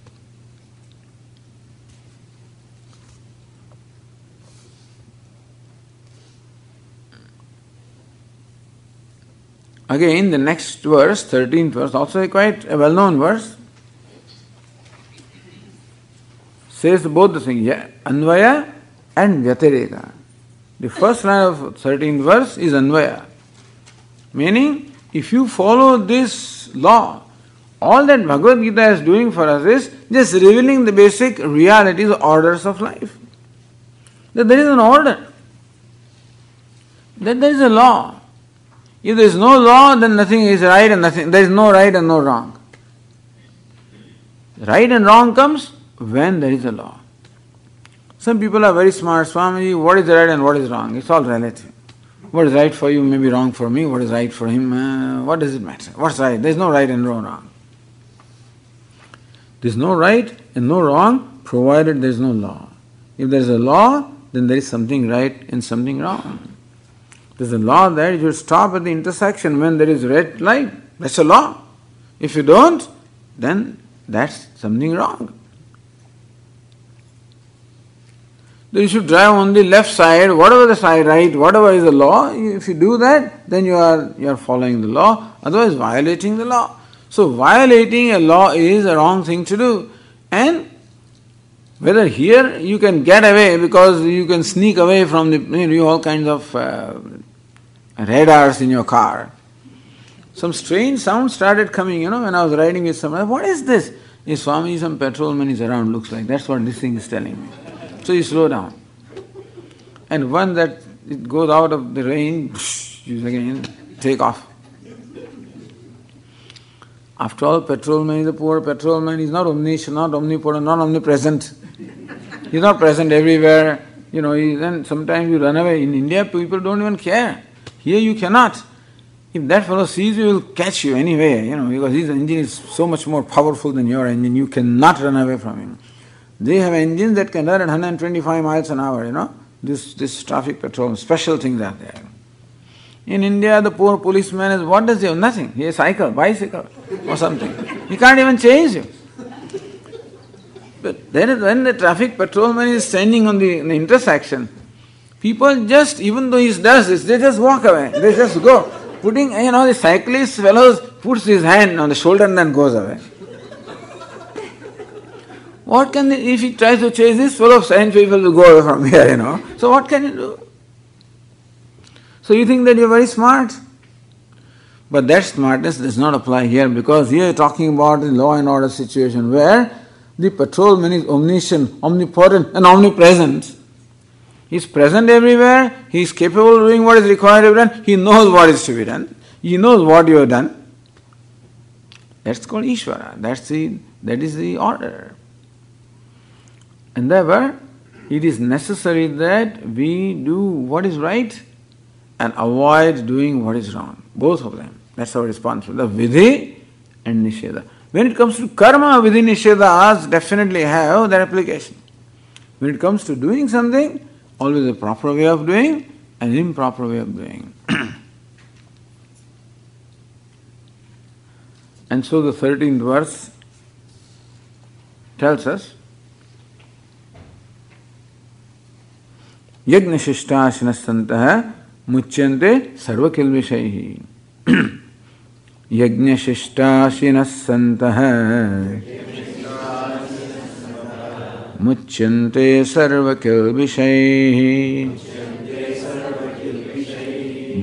A: Again, the next verse, 13th verse, also a quite a well known verse, says both the things, Anvaya and Vyatireka. The first line of 13th verse is Anvaya. Meaning, if you follow this law, all that Bhagavad Gita is doing for us is just revealing the basic realities, orders of life. That there is an order, that there is a law. If there is no law, then nothing is right and nothing, there is no right and no wrong. Right and wrong comes when there is a law. Some people are very smart, Swami, what is right and what is wrong? It's all relative. What is right for you may be wrong for me. What is right for him? Uh, what does it matter? What's right? There's no right and no wrong. There's no right and no wrong provided there's no law. If there's a law, then there is something right and something wrong. There's a law that you stop at the intersection when there is red light. That's a law. If you don't, then that's something wrong. You should drive on the left side, whatever the side right, whatever is the law. If you do that, then you are you are following the law, otherwise violating the law. So violating a law is a wrong thing to do. And whether here you can get away because you can sneak away from the you know, all kinds of uh, radars in your car. Some strange sound started coming, you know, when I was riding with someone. What is this? Is Swami, some patrolman is around, looks like. That's what this thing is telling me. So you slow down. And when that it goes out of the range, you again take off. After all, patrolman is a poor patrolman. He's not omniscient, not omnipotent, not omnipresent. He's not present everywhere. You know, then sometimes you run away. In India, people don't even care. Here you cannot. If that fellow sees you, he will catch you anyway, you know, because his engine is so much more powerful than your engine. You cannot run away from him. They have engines that can run at 125 miles an hour, you know. This, this traffic patrol, special things are there. In India, the poor policeman is, what does he have? Nothing. He has a cycle, bicycle, or something. He can't even change you. But then when the traffic patrolman is standing on the, the intersection, people just, even though he does this, they just walk away. They just go. Putting, you know, the cyclist fellows puts his hand on the shoulder and then goes away. What can, they, if he tries to chase this full of science people will go away [laughs] from here, you know. So what can you do? So you think that you're very smart? But that smartness does not apply here because here you're talking about the law and order situation where the patrolman is omniscient, omnipotent, and omnipresent. He's present everywhere, he's capable of doing what is required to be done, he knows what is to be done, he knows what you have done. That's called Ishvara. That's the that is the order. And therefore, it is necessary that we do what is right and avoid doing what is wrong. Both of them. That's our responsibility. The vidhi and nisheda. When it comes to karma, within Nishedas definitely have their application. When it comes to doing something, always a proper way of doing and improper way of doing. [clears throat] and so the 13th verse tells us यज्ञशिष्टाशिनस्तः मुच्यन्ते सर्वकिल्विषैः [clears throat] यज्ञशिष्टाशिनः सन्तः मुच्यन्ते सर्वकिल्विषैः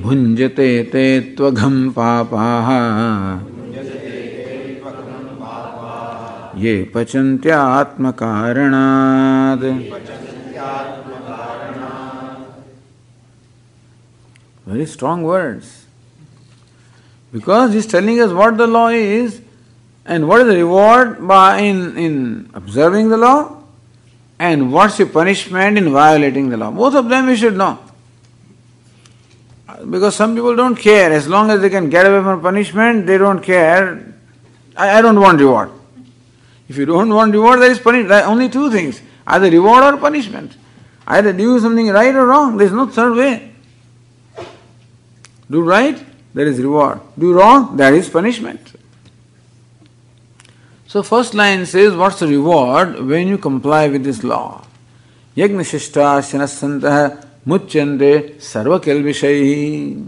A: भुञ्जते ते त्वघं पापाः। ये पचन्त्यात्मकारणात्। Very strong words. Because he's telling us what the law is and what is the reward by in, in observing the law and what's the punishment in violating the law. Both of them we should know. Because some people don't care. As long as they can get away from punishment, they don't care. I, I don't want reward. If you don't want reward, there is punishment. Only two things either reward or punishment. Either do something right or wrong. There is no third way. Do right, there is reward. Do wrong, there is punishment. So first line says, what's the reward when you comply with this law? Yagna shishta shanasantah muchyante sarva kelvishai.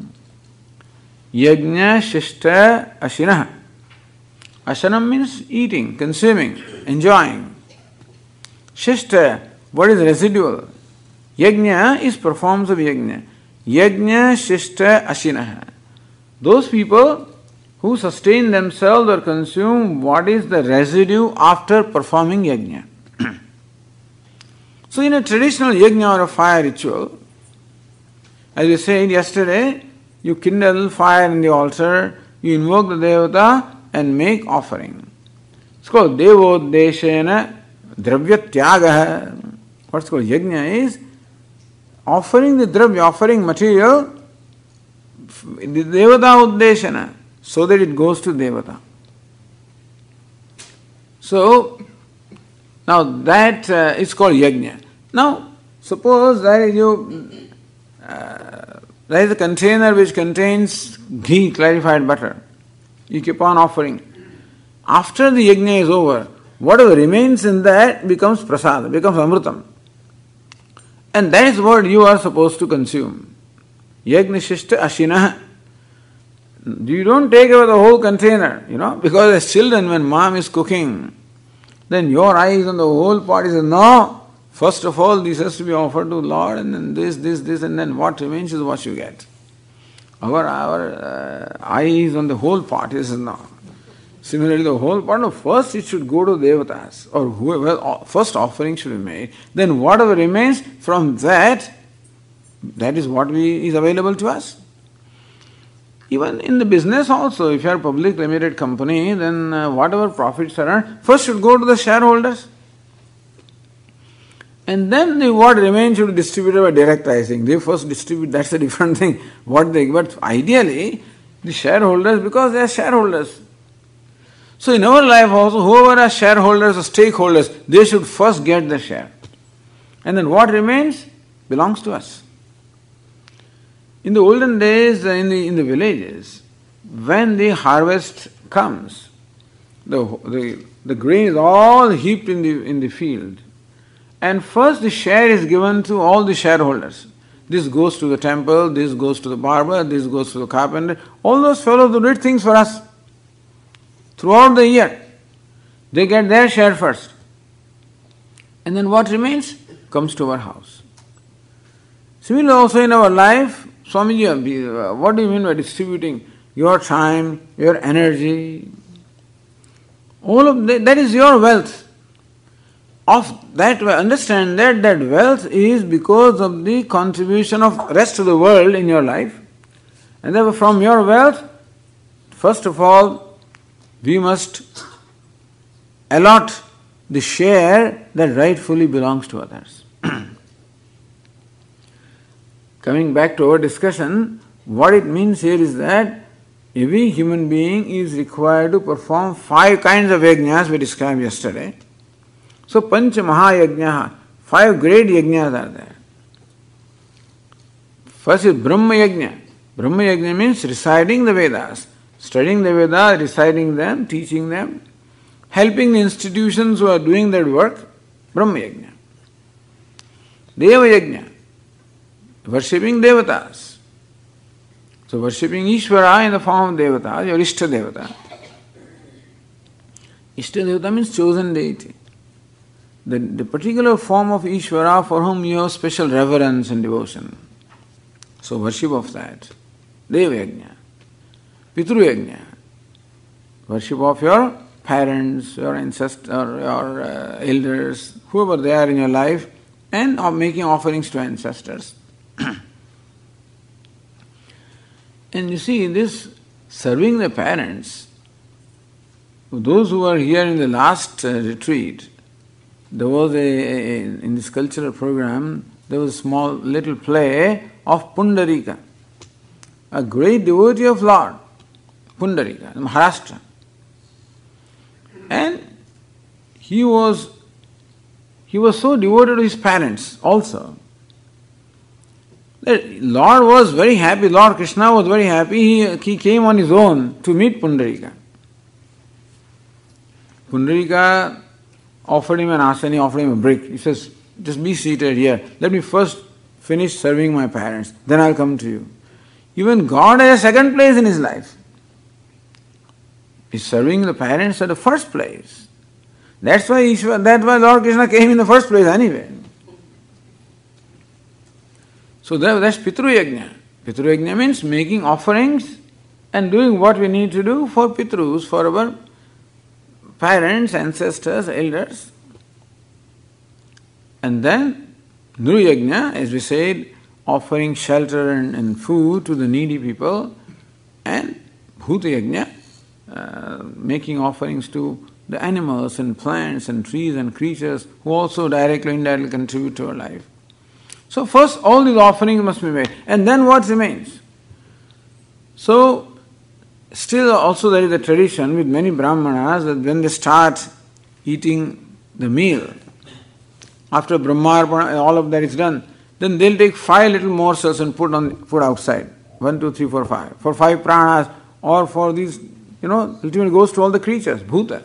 A: Yagna shishta ashinah. Ashanam means eating, consuming, enjoying. Shishta, what is residual? Yajna is performance of yajna. Yajna Shishta Ashinaha. Those people who sustain themselves or consume what is the residue after performing yajna. so, in a traditional yajna or a fire ritual, as we said yesterday, you kindle fire in the altar, you invoke the devata and make offering. It's called Devodeshena Dravya Tyagaha. What's called yajna is offering the dravya, offering material, the devata uddeshana, so that it goes to devata. So, now that uh, is called yajna. Now, suppose there is you, uh, a container which contains ghee, clarified butter. You keep on offering. After the yajna is over, whatever remains in that becomes prasad, becomes amritam. And that is what you are supposed to consume. Yagnishishta ashinah. You don't take away the whole container, you know, because as children, when mom is cooking, then your eyes on the whole pot is no. First of all, this has to be offered to Lord, and then this, this, this, and then what remains is what you get. Our our uh, eyes on the whole pot is no. Similarly, the whole part of first it should go to devatas or whoever first offering should be made. Then whatever remains from that, that is what we, is available to us. Even in the business also, if you are a public limited company, then uh, whatever profits are earned first should go to the shareholders. And then the what remains should be distributed by direct pricing. They first distribute, that's a different [laughs] thing. What they but ideally the shareholders, because they are shareholders, so in our life also, whoever are shareholders or stakeholders, they should first get the share. And then what remains belongs to us. In the olden days, in the, in the villages, when the harvest comes, the, the, the grain is all heaped in the, in the field. And first the share is given to all the shareholders. This goes to the temple, this goes to the barber, this goes to the carpenter. All those fellows who did things for us throughout the year. They get their share first. And then what remains comes to our house. Similarly, also in our life, Swamiji, uh, what do you mean by distributing your time, your energy? All of that, that is your wealth. Of that, understand that that wealth is because of the contribution of rest of the world in your life. And therefore, from your wealth, first of all, we must allot the share that rightfully belongs to others. [clears throat] Coming back to our discussion, what it means here is that every human being is required to perform five kinds of yajnas we described yesterday. So Panch Mahayajna, five great yajnas are there. First is Brahma Yajna. Brahma Yajna means reciting the Vedas, studying the Vedas, reciting them, teaching them, helping the institutions who are doing that work. Brahma Yajna. Deva Yajna, worshipping devatas. So worshipping Ishvara in the form of devata, your Ishta Devata. Ishta Devata means chosen deity. The, the particular form of Ishvara for whom you have special reverence and devotion. So worship of that. Deva Yajna. Pitru Yajna. Worship of your parents, your ancestors, your uh, elders, whoever they are in your life, and of making offerings to ancestors. [clears throat] And you see, in this serving the parents, those who were here in the last uh, retreat, there was a, a, in this cultural program, there was a small little play of Pundarika, a great devotee of Lord, Pundarika, Maharashtra. And he was he was so devoted to his parents also Lord was very happy, Lord Krishna was very happy, he, he came on his own to meet Pundarika. Pundarika offered him an asana, he offered him a brick. He says, Just be seated here. Let me first finish serving my parents, then I'll come to you. Even God has a second place in his life. He's serving the parents at the first place. That's why Ishwar, that's why Lord Krishna came in the first place anyway. So that's Pitru Yajna. Pitru Yajna means making offerings and doing what we need to do for Pitrus, for our parents, ancestors, elders. And then Nru Yajna, as we said, offering shelter and, and food to the needy people, and Bhuta Yajna, uh, making offerings to the animals and plants and trees and creatures who also directly and indirectly contribute to our life. So, first, all these offerings must be made, and then what remains? So, still also there is a tradition with many Brahmanas that when they start eating the meal, after Brahmarpana, all of that is done, then they'll take five little morsels and put on put outside. One, two, three, four, five. For five pranas, or for these, you know, ultimately goes to all the creatures, bhuta.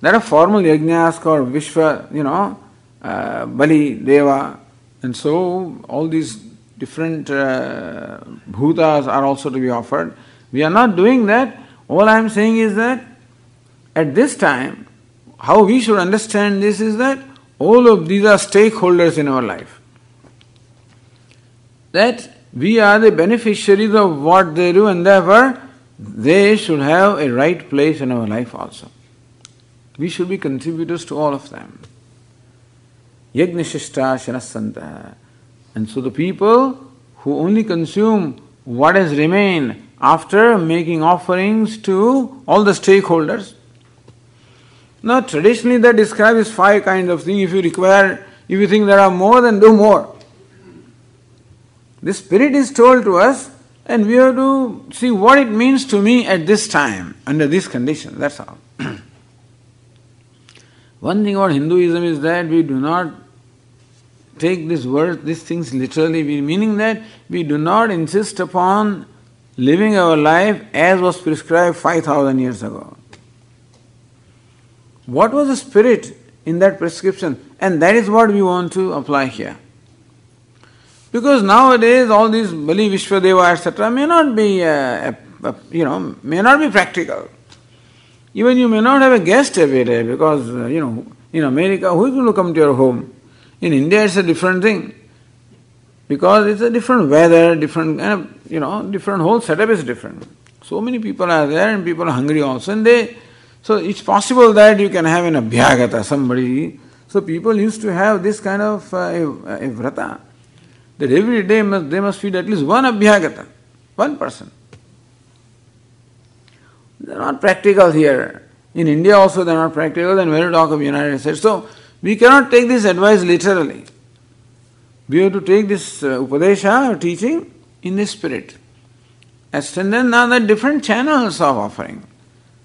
A: There are formal yajnas called Vishwa, you know, uh, Bali, Deva, and so all these different uh, bhutas are also to be offered. We are not doing that. All I am saying is that at this time, how we should understand this is that all of these are stakeholders in our life. That we are the beneficiaries of what they do, and therefore they should have a right place in our life also. We should be contributors to all of them. Yagnashishta Shanasanta. And so the people who only consume what has remained after making offerings to all the stakeholders. Now, traditionally, they describe as five kinds of things. If you require, if you think there are more, then do more. The Spirit is told to us, and we have to see what it means to me at this time, under this condition. That's all. [clears throat] One thing about Hinduism is that we do not take this word, these things literally, meaning that we do not insist upon living our life as was prescribed 5000 years ago. What was the spirit in that prescription? And that is what we want to apply here. Because nowadays all these Bali Vishwadeva etc. may not be, uh, uh, you know, may not be practical. Even you may not have a guest every day because, uh, you know, in America, who is going to come to your home? In India, it's a different thing because it's a different weather, different, kind of, you know, different whole setup is different. So many people are there and people are hungry also, and they, so it's possible that you can have an abhyagata, somebody. So people used to have this kind of uh, a, a vrata that every day must, they must feed at least one abhyagata, one person. They're not practical here. In India also they're not practical, then when you talk of the United States. So we cannot take this advice literally. We have to take this uh, upadesha or teaching in the spirit. extended, now there are different channels of offering.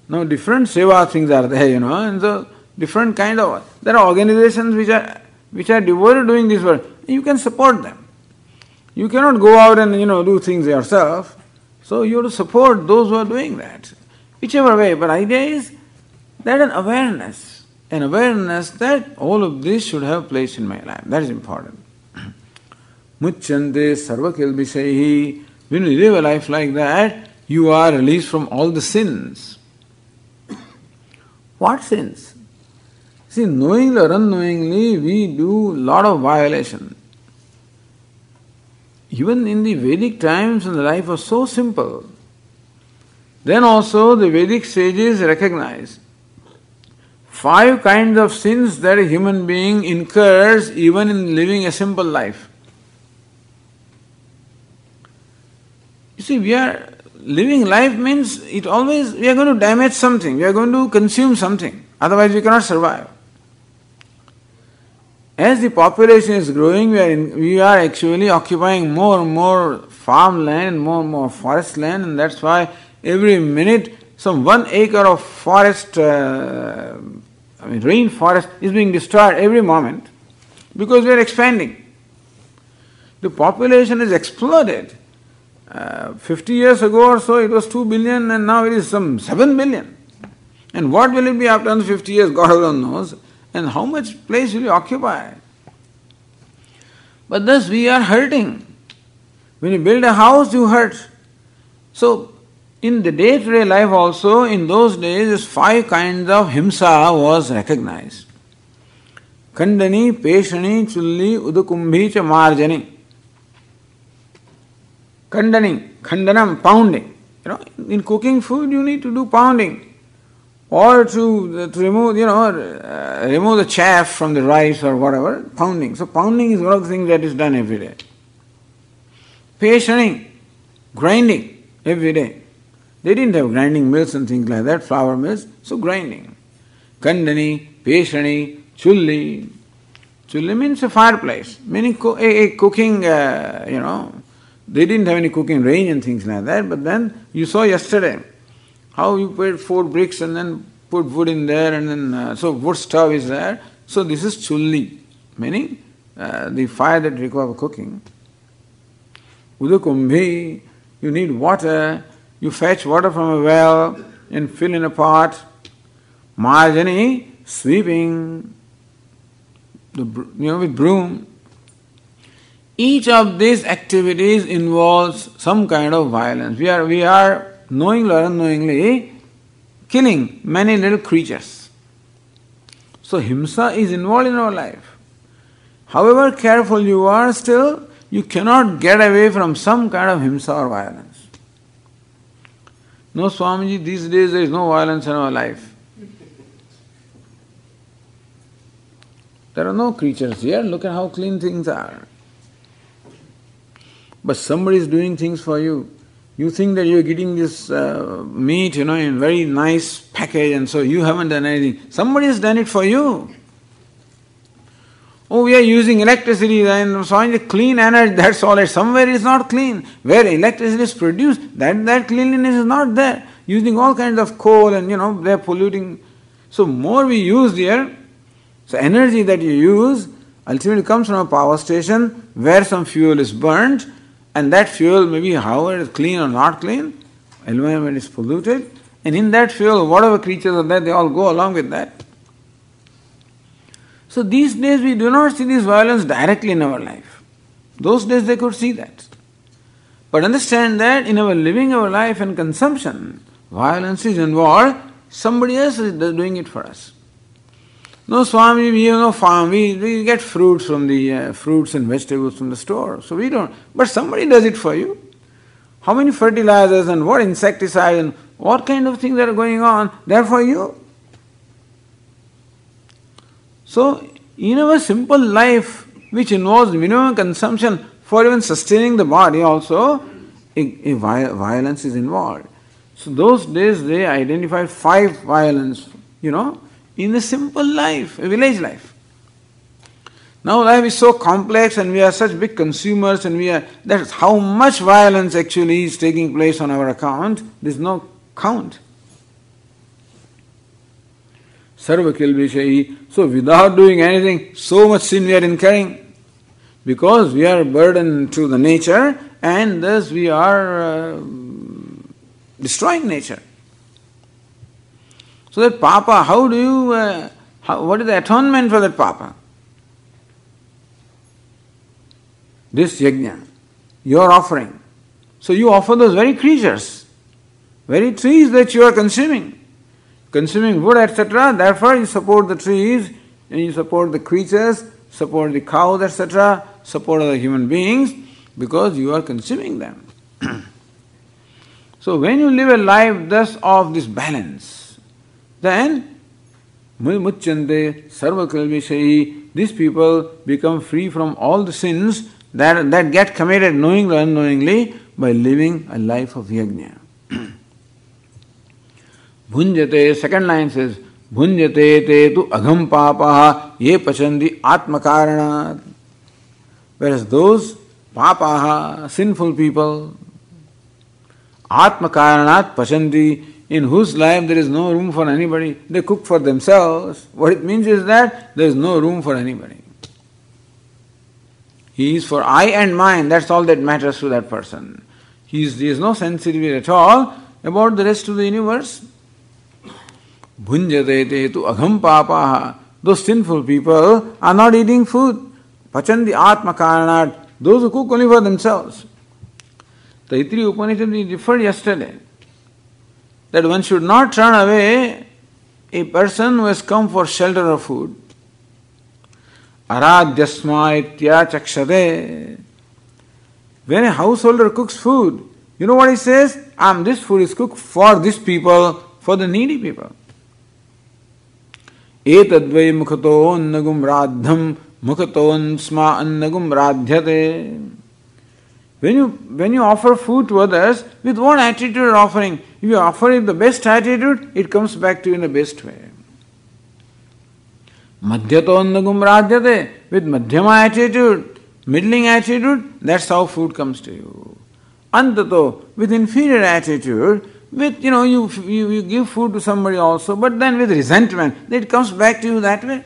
A: Now different seva things are there, you know, and so different kind of there are organizations which are which are devoted doing this work. You can support them. You cannot go out and you know do things yourself. So you have to support those who are doing that. Whichever way. But idea is that an awareness. An awareness that all of this should have place in my life. That is important. [clears throat] Muchyante sarva kilbisaihi. When you live a life like that, you are released from all the sins. [clears throat] What sins? See, knowingly or unknowingly, we do lot of violation. Even in the Vedic times, when the life was so simple, then also the Vedic sages recognize five kinds of sins that a human being incurs even in living a simple life. You see, we are living life means it always we are going to damage something, we are going to consume something, otherwise we cannot survive. As the population is growing, we are, in, we are actually occupying more and more farmland, more and more forest land, and that's why every minute some one acre of forest, uh, I mean rainforest, is being destroyed every moment because we are expanding. The population has exploded. Uh, 50 years ago or so it was 2 billion and now it is some 7 billion. And what will it be after 50 years? God alone knows. And how much place will you occupy? But thus we are hurting. When you build a house, you hurt. So, in the day to day life also, in those days, five kinds of himsa was recognized. Kandani, Peshani, Chulli, Udakumbhi, Marjani. Kandani, Khandanam, pounding. You know, in cooking food, you need to do pounding or to, to remove, you know, uh, remove the chaff from the rice or whatever, pounding. So pounding is one of the things that is done every day. Patienting, grinding every day. They didn't have grinding mills and things like that, flour mills, so grinding. Kandani, Peshani, Chulli. Chulli means a fireplace, meaning co- a, a, cooking, uh, you know. They didn't have any cooking range and things like that, but then you saw yesterday how you put four bricks and then put wood in there and then, uh, so wood stove is there. So this is chulli, meaning uh, the fire that requires cooking. Udakumbhi, you need water, you fetch water from a well and fill in a pot. Marjani, sweeping, the, you know, with broom. Each of these activities involves some kind of violence. We are, we are knowingly or unknowingly, killing many little creatures. So himsa is involved in our life. However careful you are, still you cannot get away from some kind of himsa or violence. No, Swamiji, these days there is no violence in our life. There are no creatures here. Look at how clean things are. But somebody is doing things for you. You think that you're getting this uh, meat, you know, in very nice package, and so you haven't done anything. Somebody has done it for you. Oh, we are using electricity and so on, clean energy, that's all. It somewhere it's not clean. Where electricity is produced, that, that cleanliness is not there. Using all kinds of coal and, you know, they're polluting. So, more we use there, so energy that you use ultimately comes from a power station where some fuel is burnt and that fuel may be however clean or not clean, environment is polluted, and in that fuel, whatever creatures are there, they all go along with that. So these days we do not see this violence directly in our life. Those days they could see that. But understand that in our living our life and consumption, violence is involved, somebody else is doing it for us. No, Swami, we have no farm. We, we get fruits from the uh, fruits and vegetables from the store. So we don't. But somebody does it for you. How many fertilizers and what insecticides and what kind of things are going on? They're for you. So, in our simple life, which involves minimum consumption for even sustaining the body, also, a, a violence is involved. So, those days they identified five violence, you know in a simple life, a village life. Now life is so complex and we are such big consumers and we are that's how much violence actually is taking place on our account. There's no count. Sarva. So without doing anything, so much sin we are incurring. Because we are burdened to the nature and thus we are uh, destroying nature. So that papa, how do you, uh, how, what is the atonement for that papa? This yajna, your offering. So you offer those very creatures, very trees that you are consuming, consuming wood, etc. Therefore, you support the trees and you support the creatures, support the cows, etc., support other human beings because you are consuming them. [clears throat] so when you live a life thus of this balance, then muchyante sarva these people become free from all the sins that, that get committed knowingly or unknowingly by living a life of yajna. [clears throat] Bhunjate, second line says, Bhunjate te tu agham papaha ye pachandi atmakaranat. Whereas those papaha, sinful people, atmakaranat pachandi, in whose life there is no room for anybody, they cook for themselves. What it means is that there is no room for anybody. He is for I and mine, that's all that matters to that person. He is, there is no sensitivity at all about the rest of the universe. Bhunjate tu agham papaha. Those sinful people are not eating food. Pachandi atma karanat. Those who cook only for themselves. Taittiriya Upanishad we referred yesterday that one should not turn away a person who has come for shelter or food. Aradhyasma chakshade. When a householder cooks food, you know what he says? Um, this food is cooked for these people, for the needy people. एतद्वै मुखतोन्नगुम राध्यम मुखतोन्स्मा अन्नगुम राध्यते when you when you offer food to others with what attitude you're offering if you offer it the best attitude it comes back to you in the best way Madhyatonnagum radhyate. With madhyama attitude, middling attitude, that's how food comes to you. Antato, with inferior attitude, with, you know, you, you, you give food to somebody also, but then with resentment, it comes back to you that way.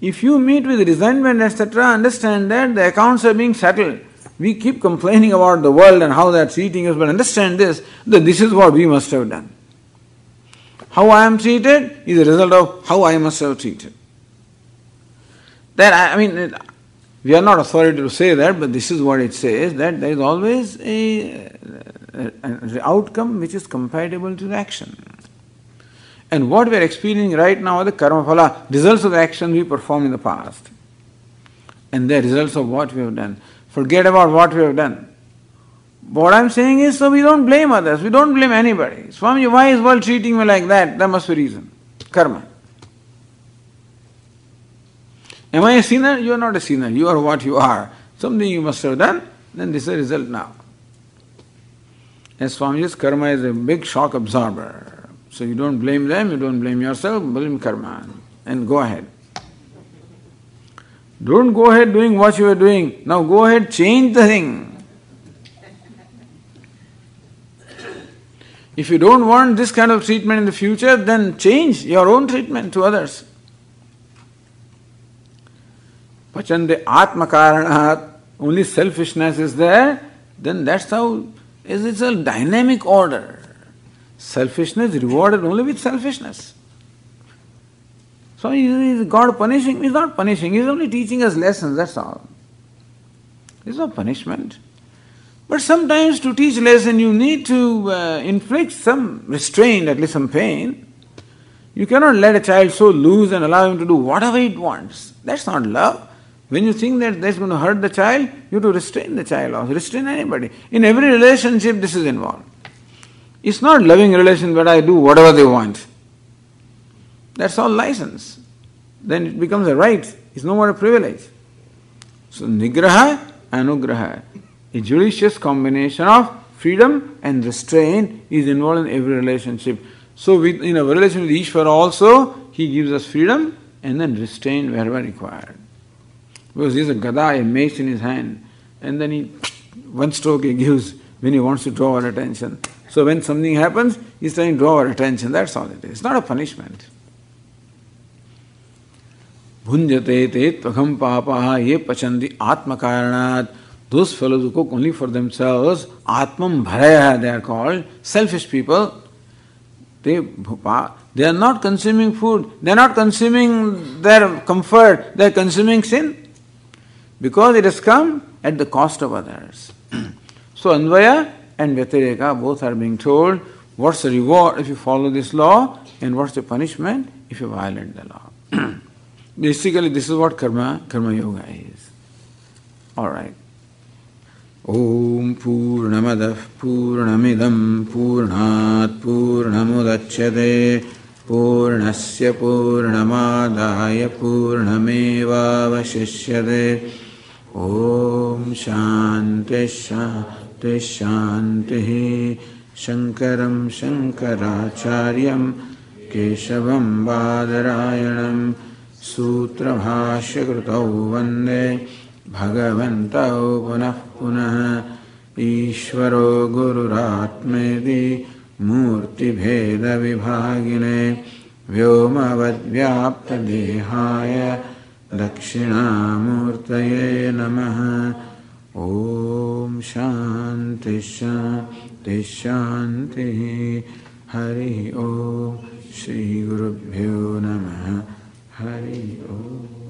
A: If you meet with resentment, etc., understand that the accounts are being settled. We keep complaining about the world and how that's are treating us, but understand this, that this is what we must have done. How I am treated is a result of how I must have treated. That I mean, we are not authority to say that, but this is what it says that there is always a, outcome which is compatible to the action. And what we are experiencing right now are the karma phala, results of the action we performed in the past. And the results of what we have done. Forget about what we have done. What I'm saying is, so we don't blame others, we don't blame anybody. Swami, why is world treating me like that? There must be reason. Karma. Am I a sinner? You are not a sinner. You are what you are. Something you must have done, then this is the result now. As Swamiji's karma is a big shock absorber. So you don't blame them, you don't blame yourself, blame karma. And go ahead. Don't go ahead doing what you are doing. Now go ahead, change the thing. If you don't want this kind of treatment in the future, then change your own treatment to others. Pachande Atma Karanat, only selfishness is there, then that's how it's a dynamic order. Selfishness rewarded only with selfishness. So is God punishing? He's not punishing, He's only teaching us lessons, that's all. There's no punishment. But sometimes to teach lesson you need to uh, inflict some restraint, at least some pain. You cannot let a child so loose and allow him to do whatever he wants. That's not love. When you think that that's going to hurt the child, you have to restrain the child or restrain anybody. In every relationship, this is involved. It's not loving relation where I do whatever they want. That's all license. Then it becomes a right. It's no more a privilege. So nigraha, anugraha. A judicious combination of freedom and restraint is involved in every relationship. So, with, in a relation with Ishvara also, he gives us freedom and then restraint wherever required. Because he has a gada, a mace in his hand, and then he, one stroke he gives when he wants to draw our attention. So when something happens, he's trying to draw our attention. That's all it is. It's not a punishment. Bhunjate te tvagam papa ye pachandi atma karanat. Those fellows who cook only for themselves, atmam bharaya they are called, selfish people. They, they are not consuming food, they are not consuming their comfort, they are consuming sin. Because it has come at the cost of others. [clears throat] so Anvaya and Vyatireka both are being told what's the reward if you follow this law and what's the punishment if you violate the law. [clears throat] Basically, this is what karma, karma yoga is. Alright. ॐ पूर्णमदः पूर्णमिदं पूर्णात् पूर्णमुदच्छते पूर्णस्य पूर्णमादाय पूर्णमेवावशिष्यते ॐ शान्तिश्शान्तिश्शान्तिः शङ्करं शङ्कराचार्यं केशवं बादरायणं सूत्रभाष्यकृतौ वंदे। भगवन्तौ पुनः पुनः। ईश्वरो गुरुरात्मेति मूर्तिभेदविभागिने। व्योमवद्व्याप्तदेहाय दक्षिणामूर्तये नमः। ॐ शान्तिश्शान्तिश्शान्तिः हरिः ॐ श्रीगुरुभ्यो नमः। Hari Om.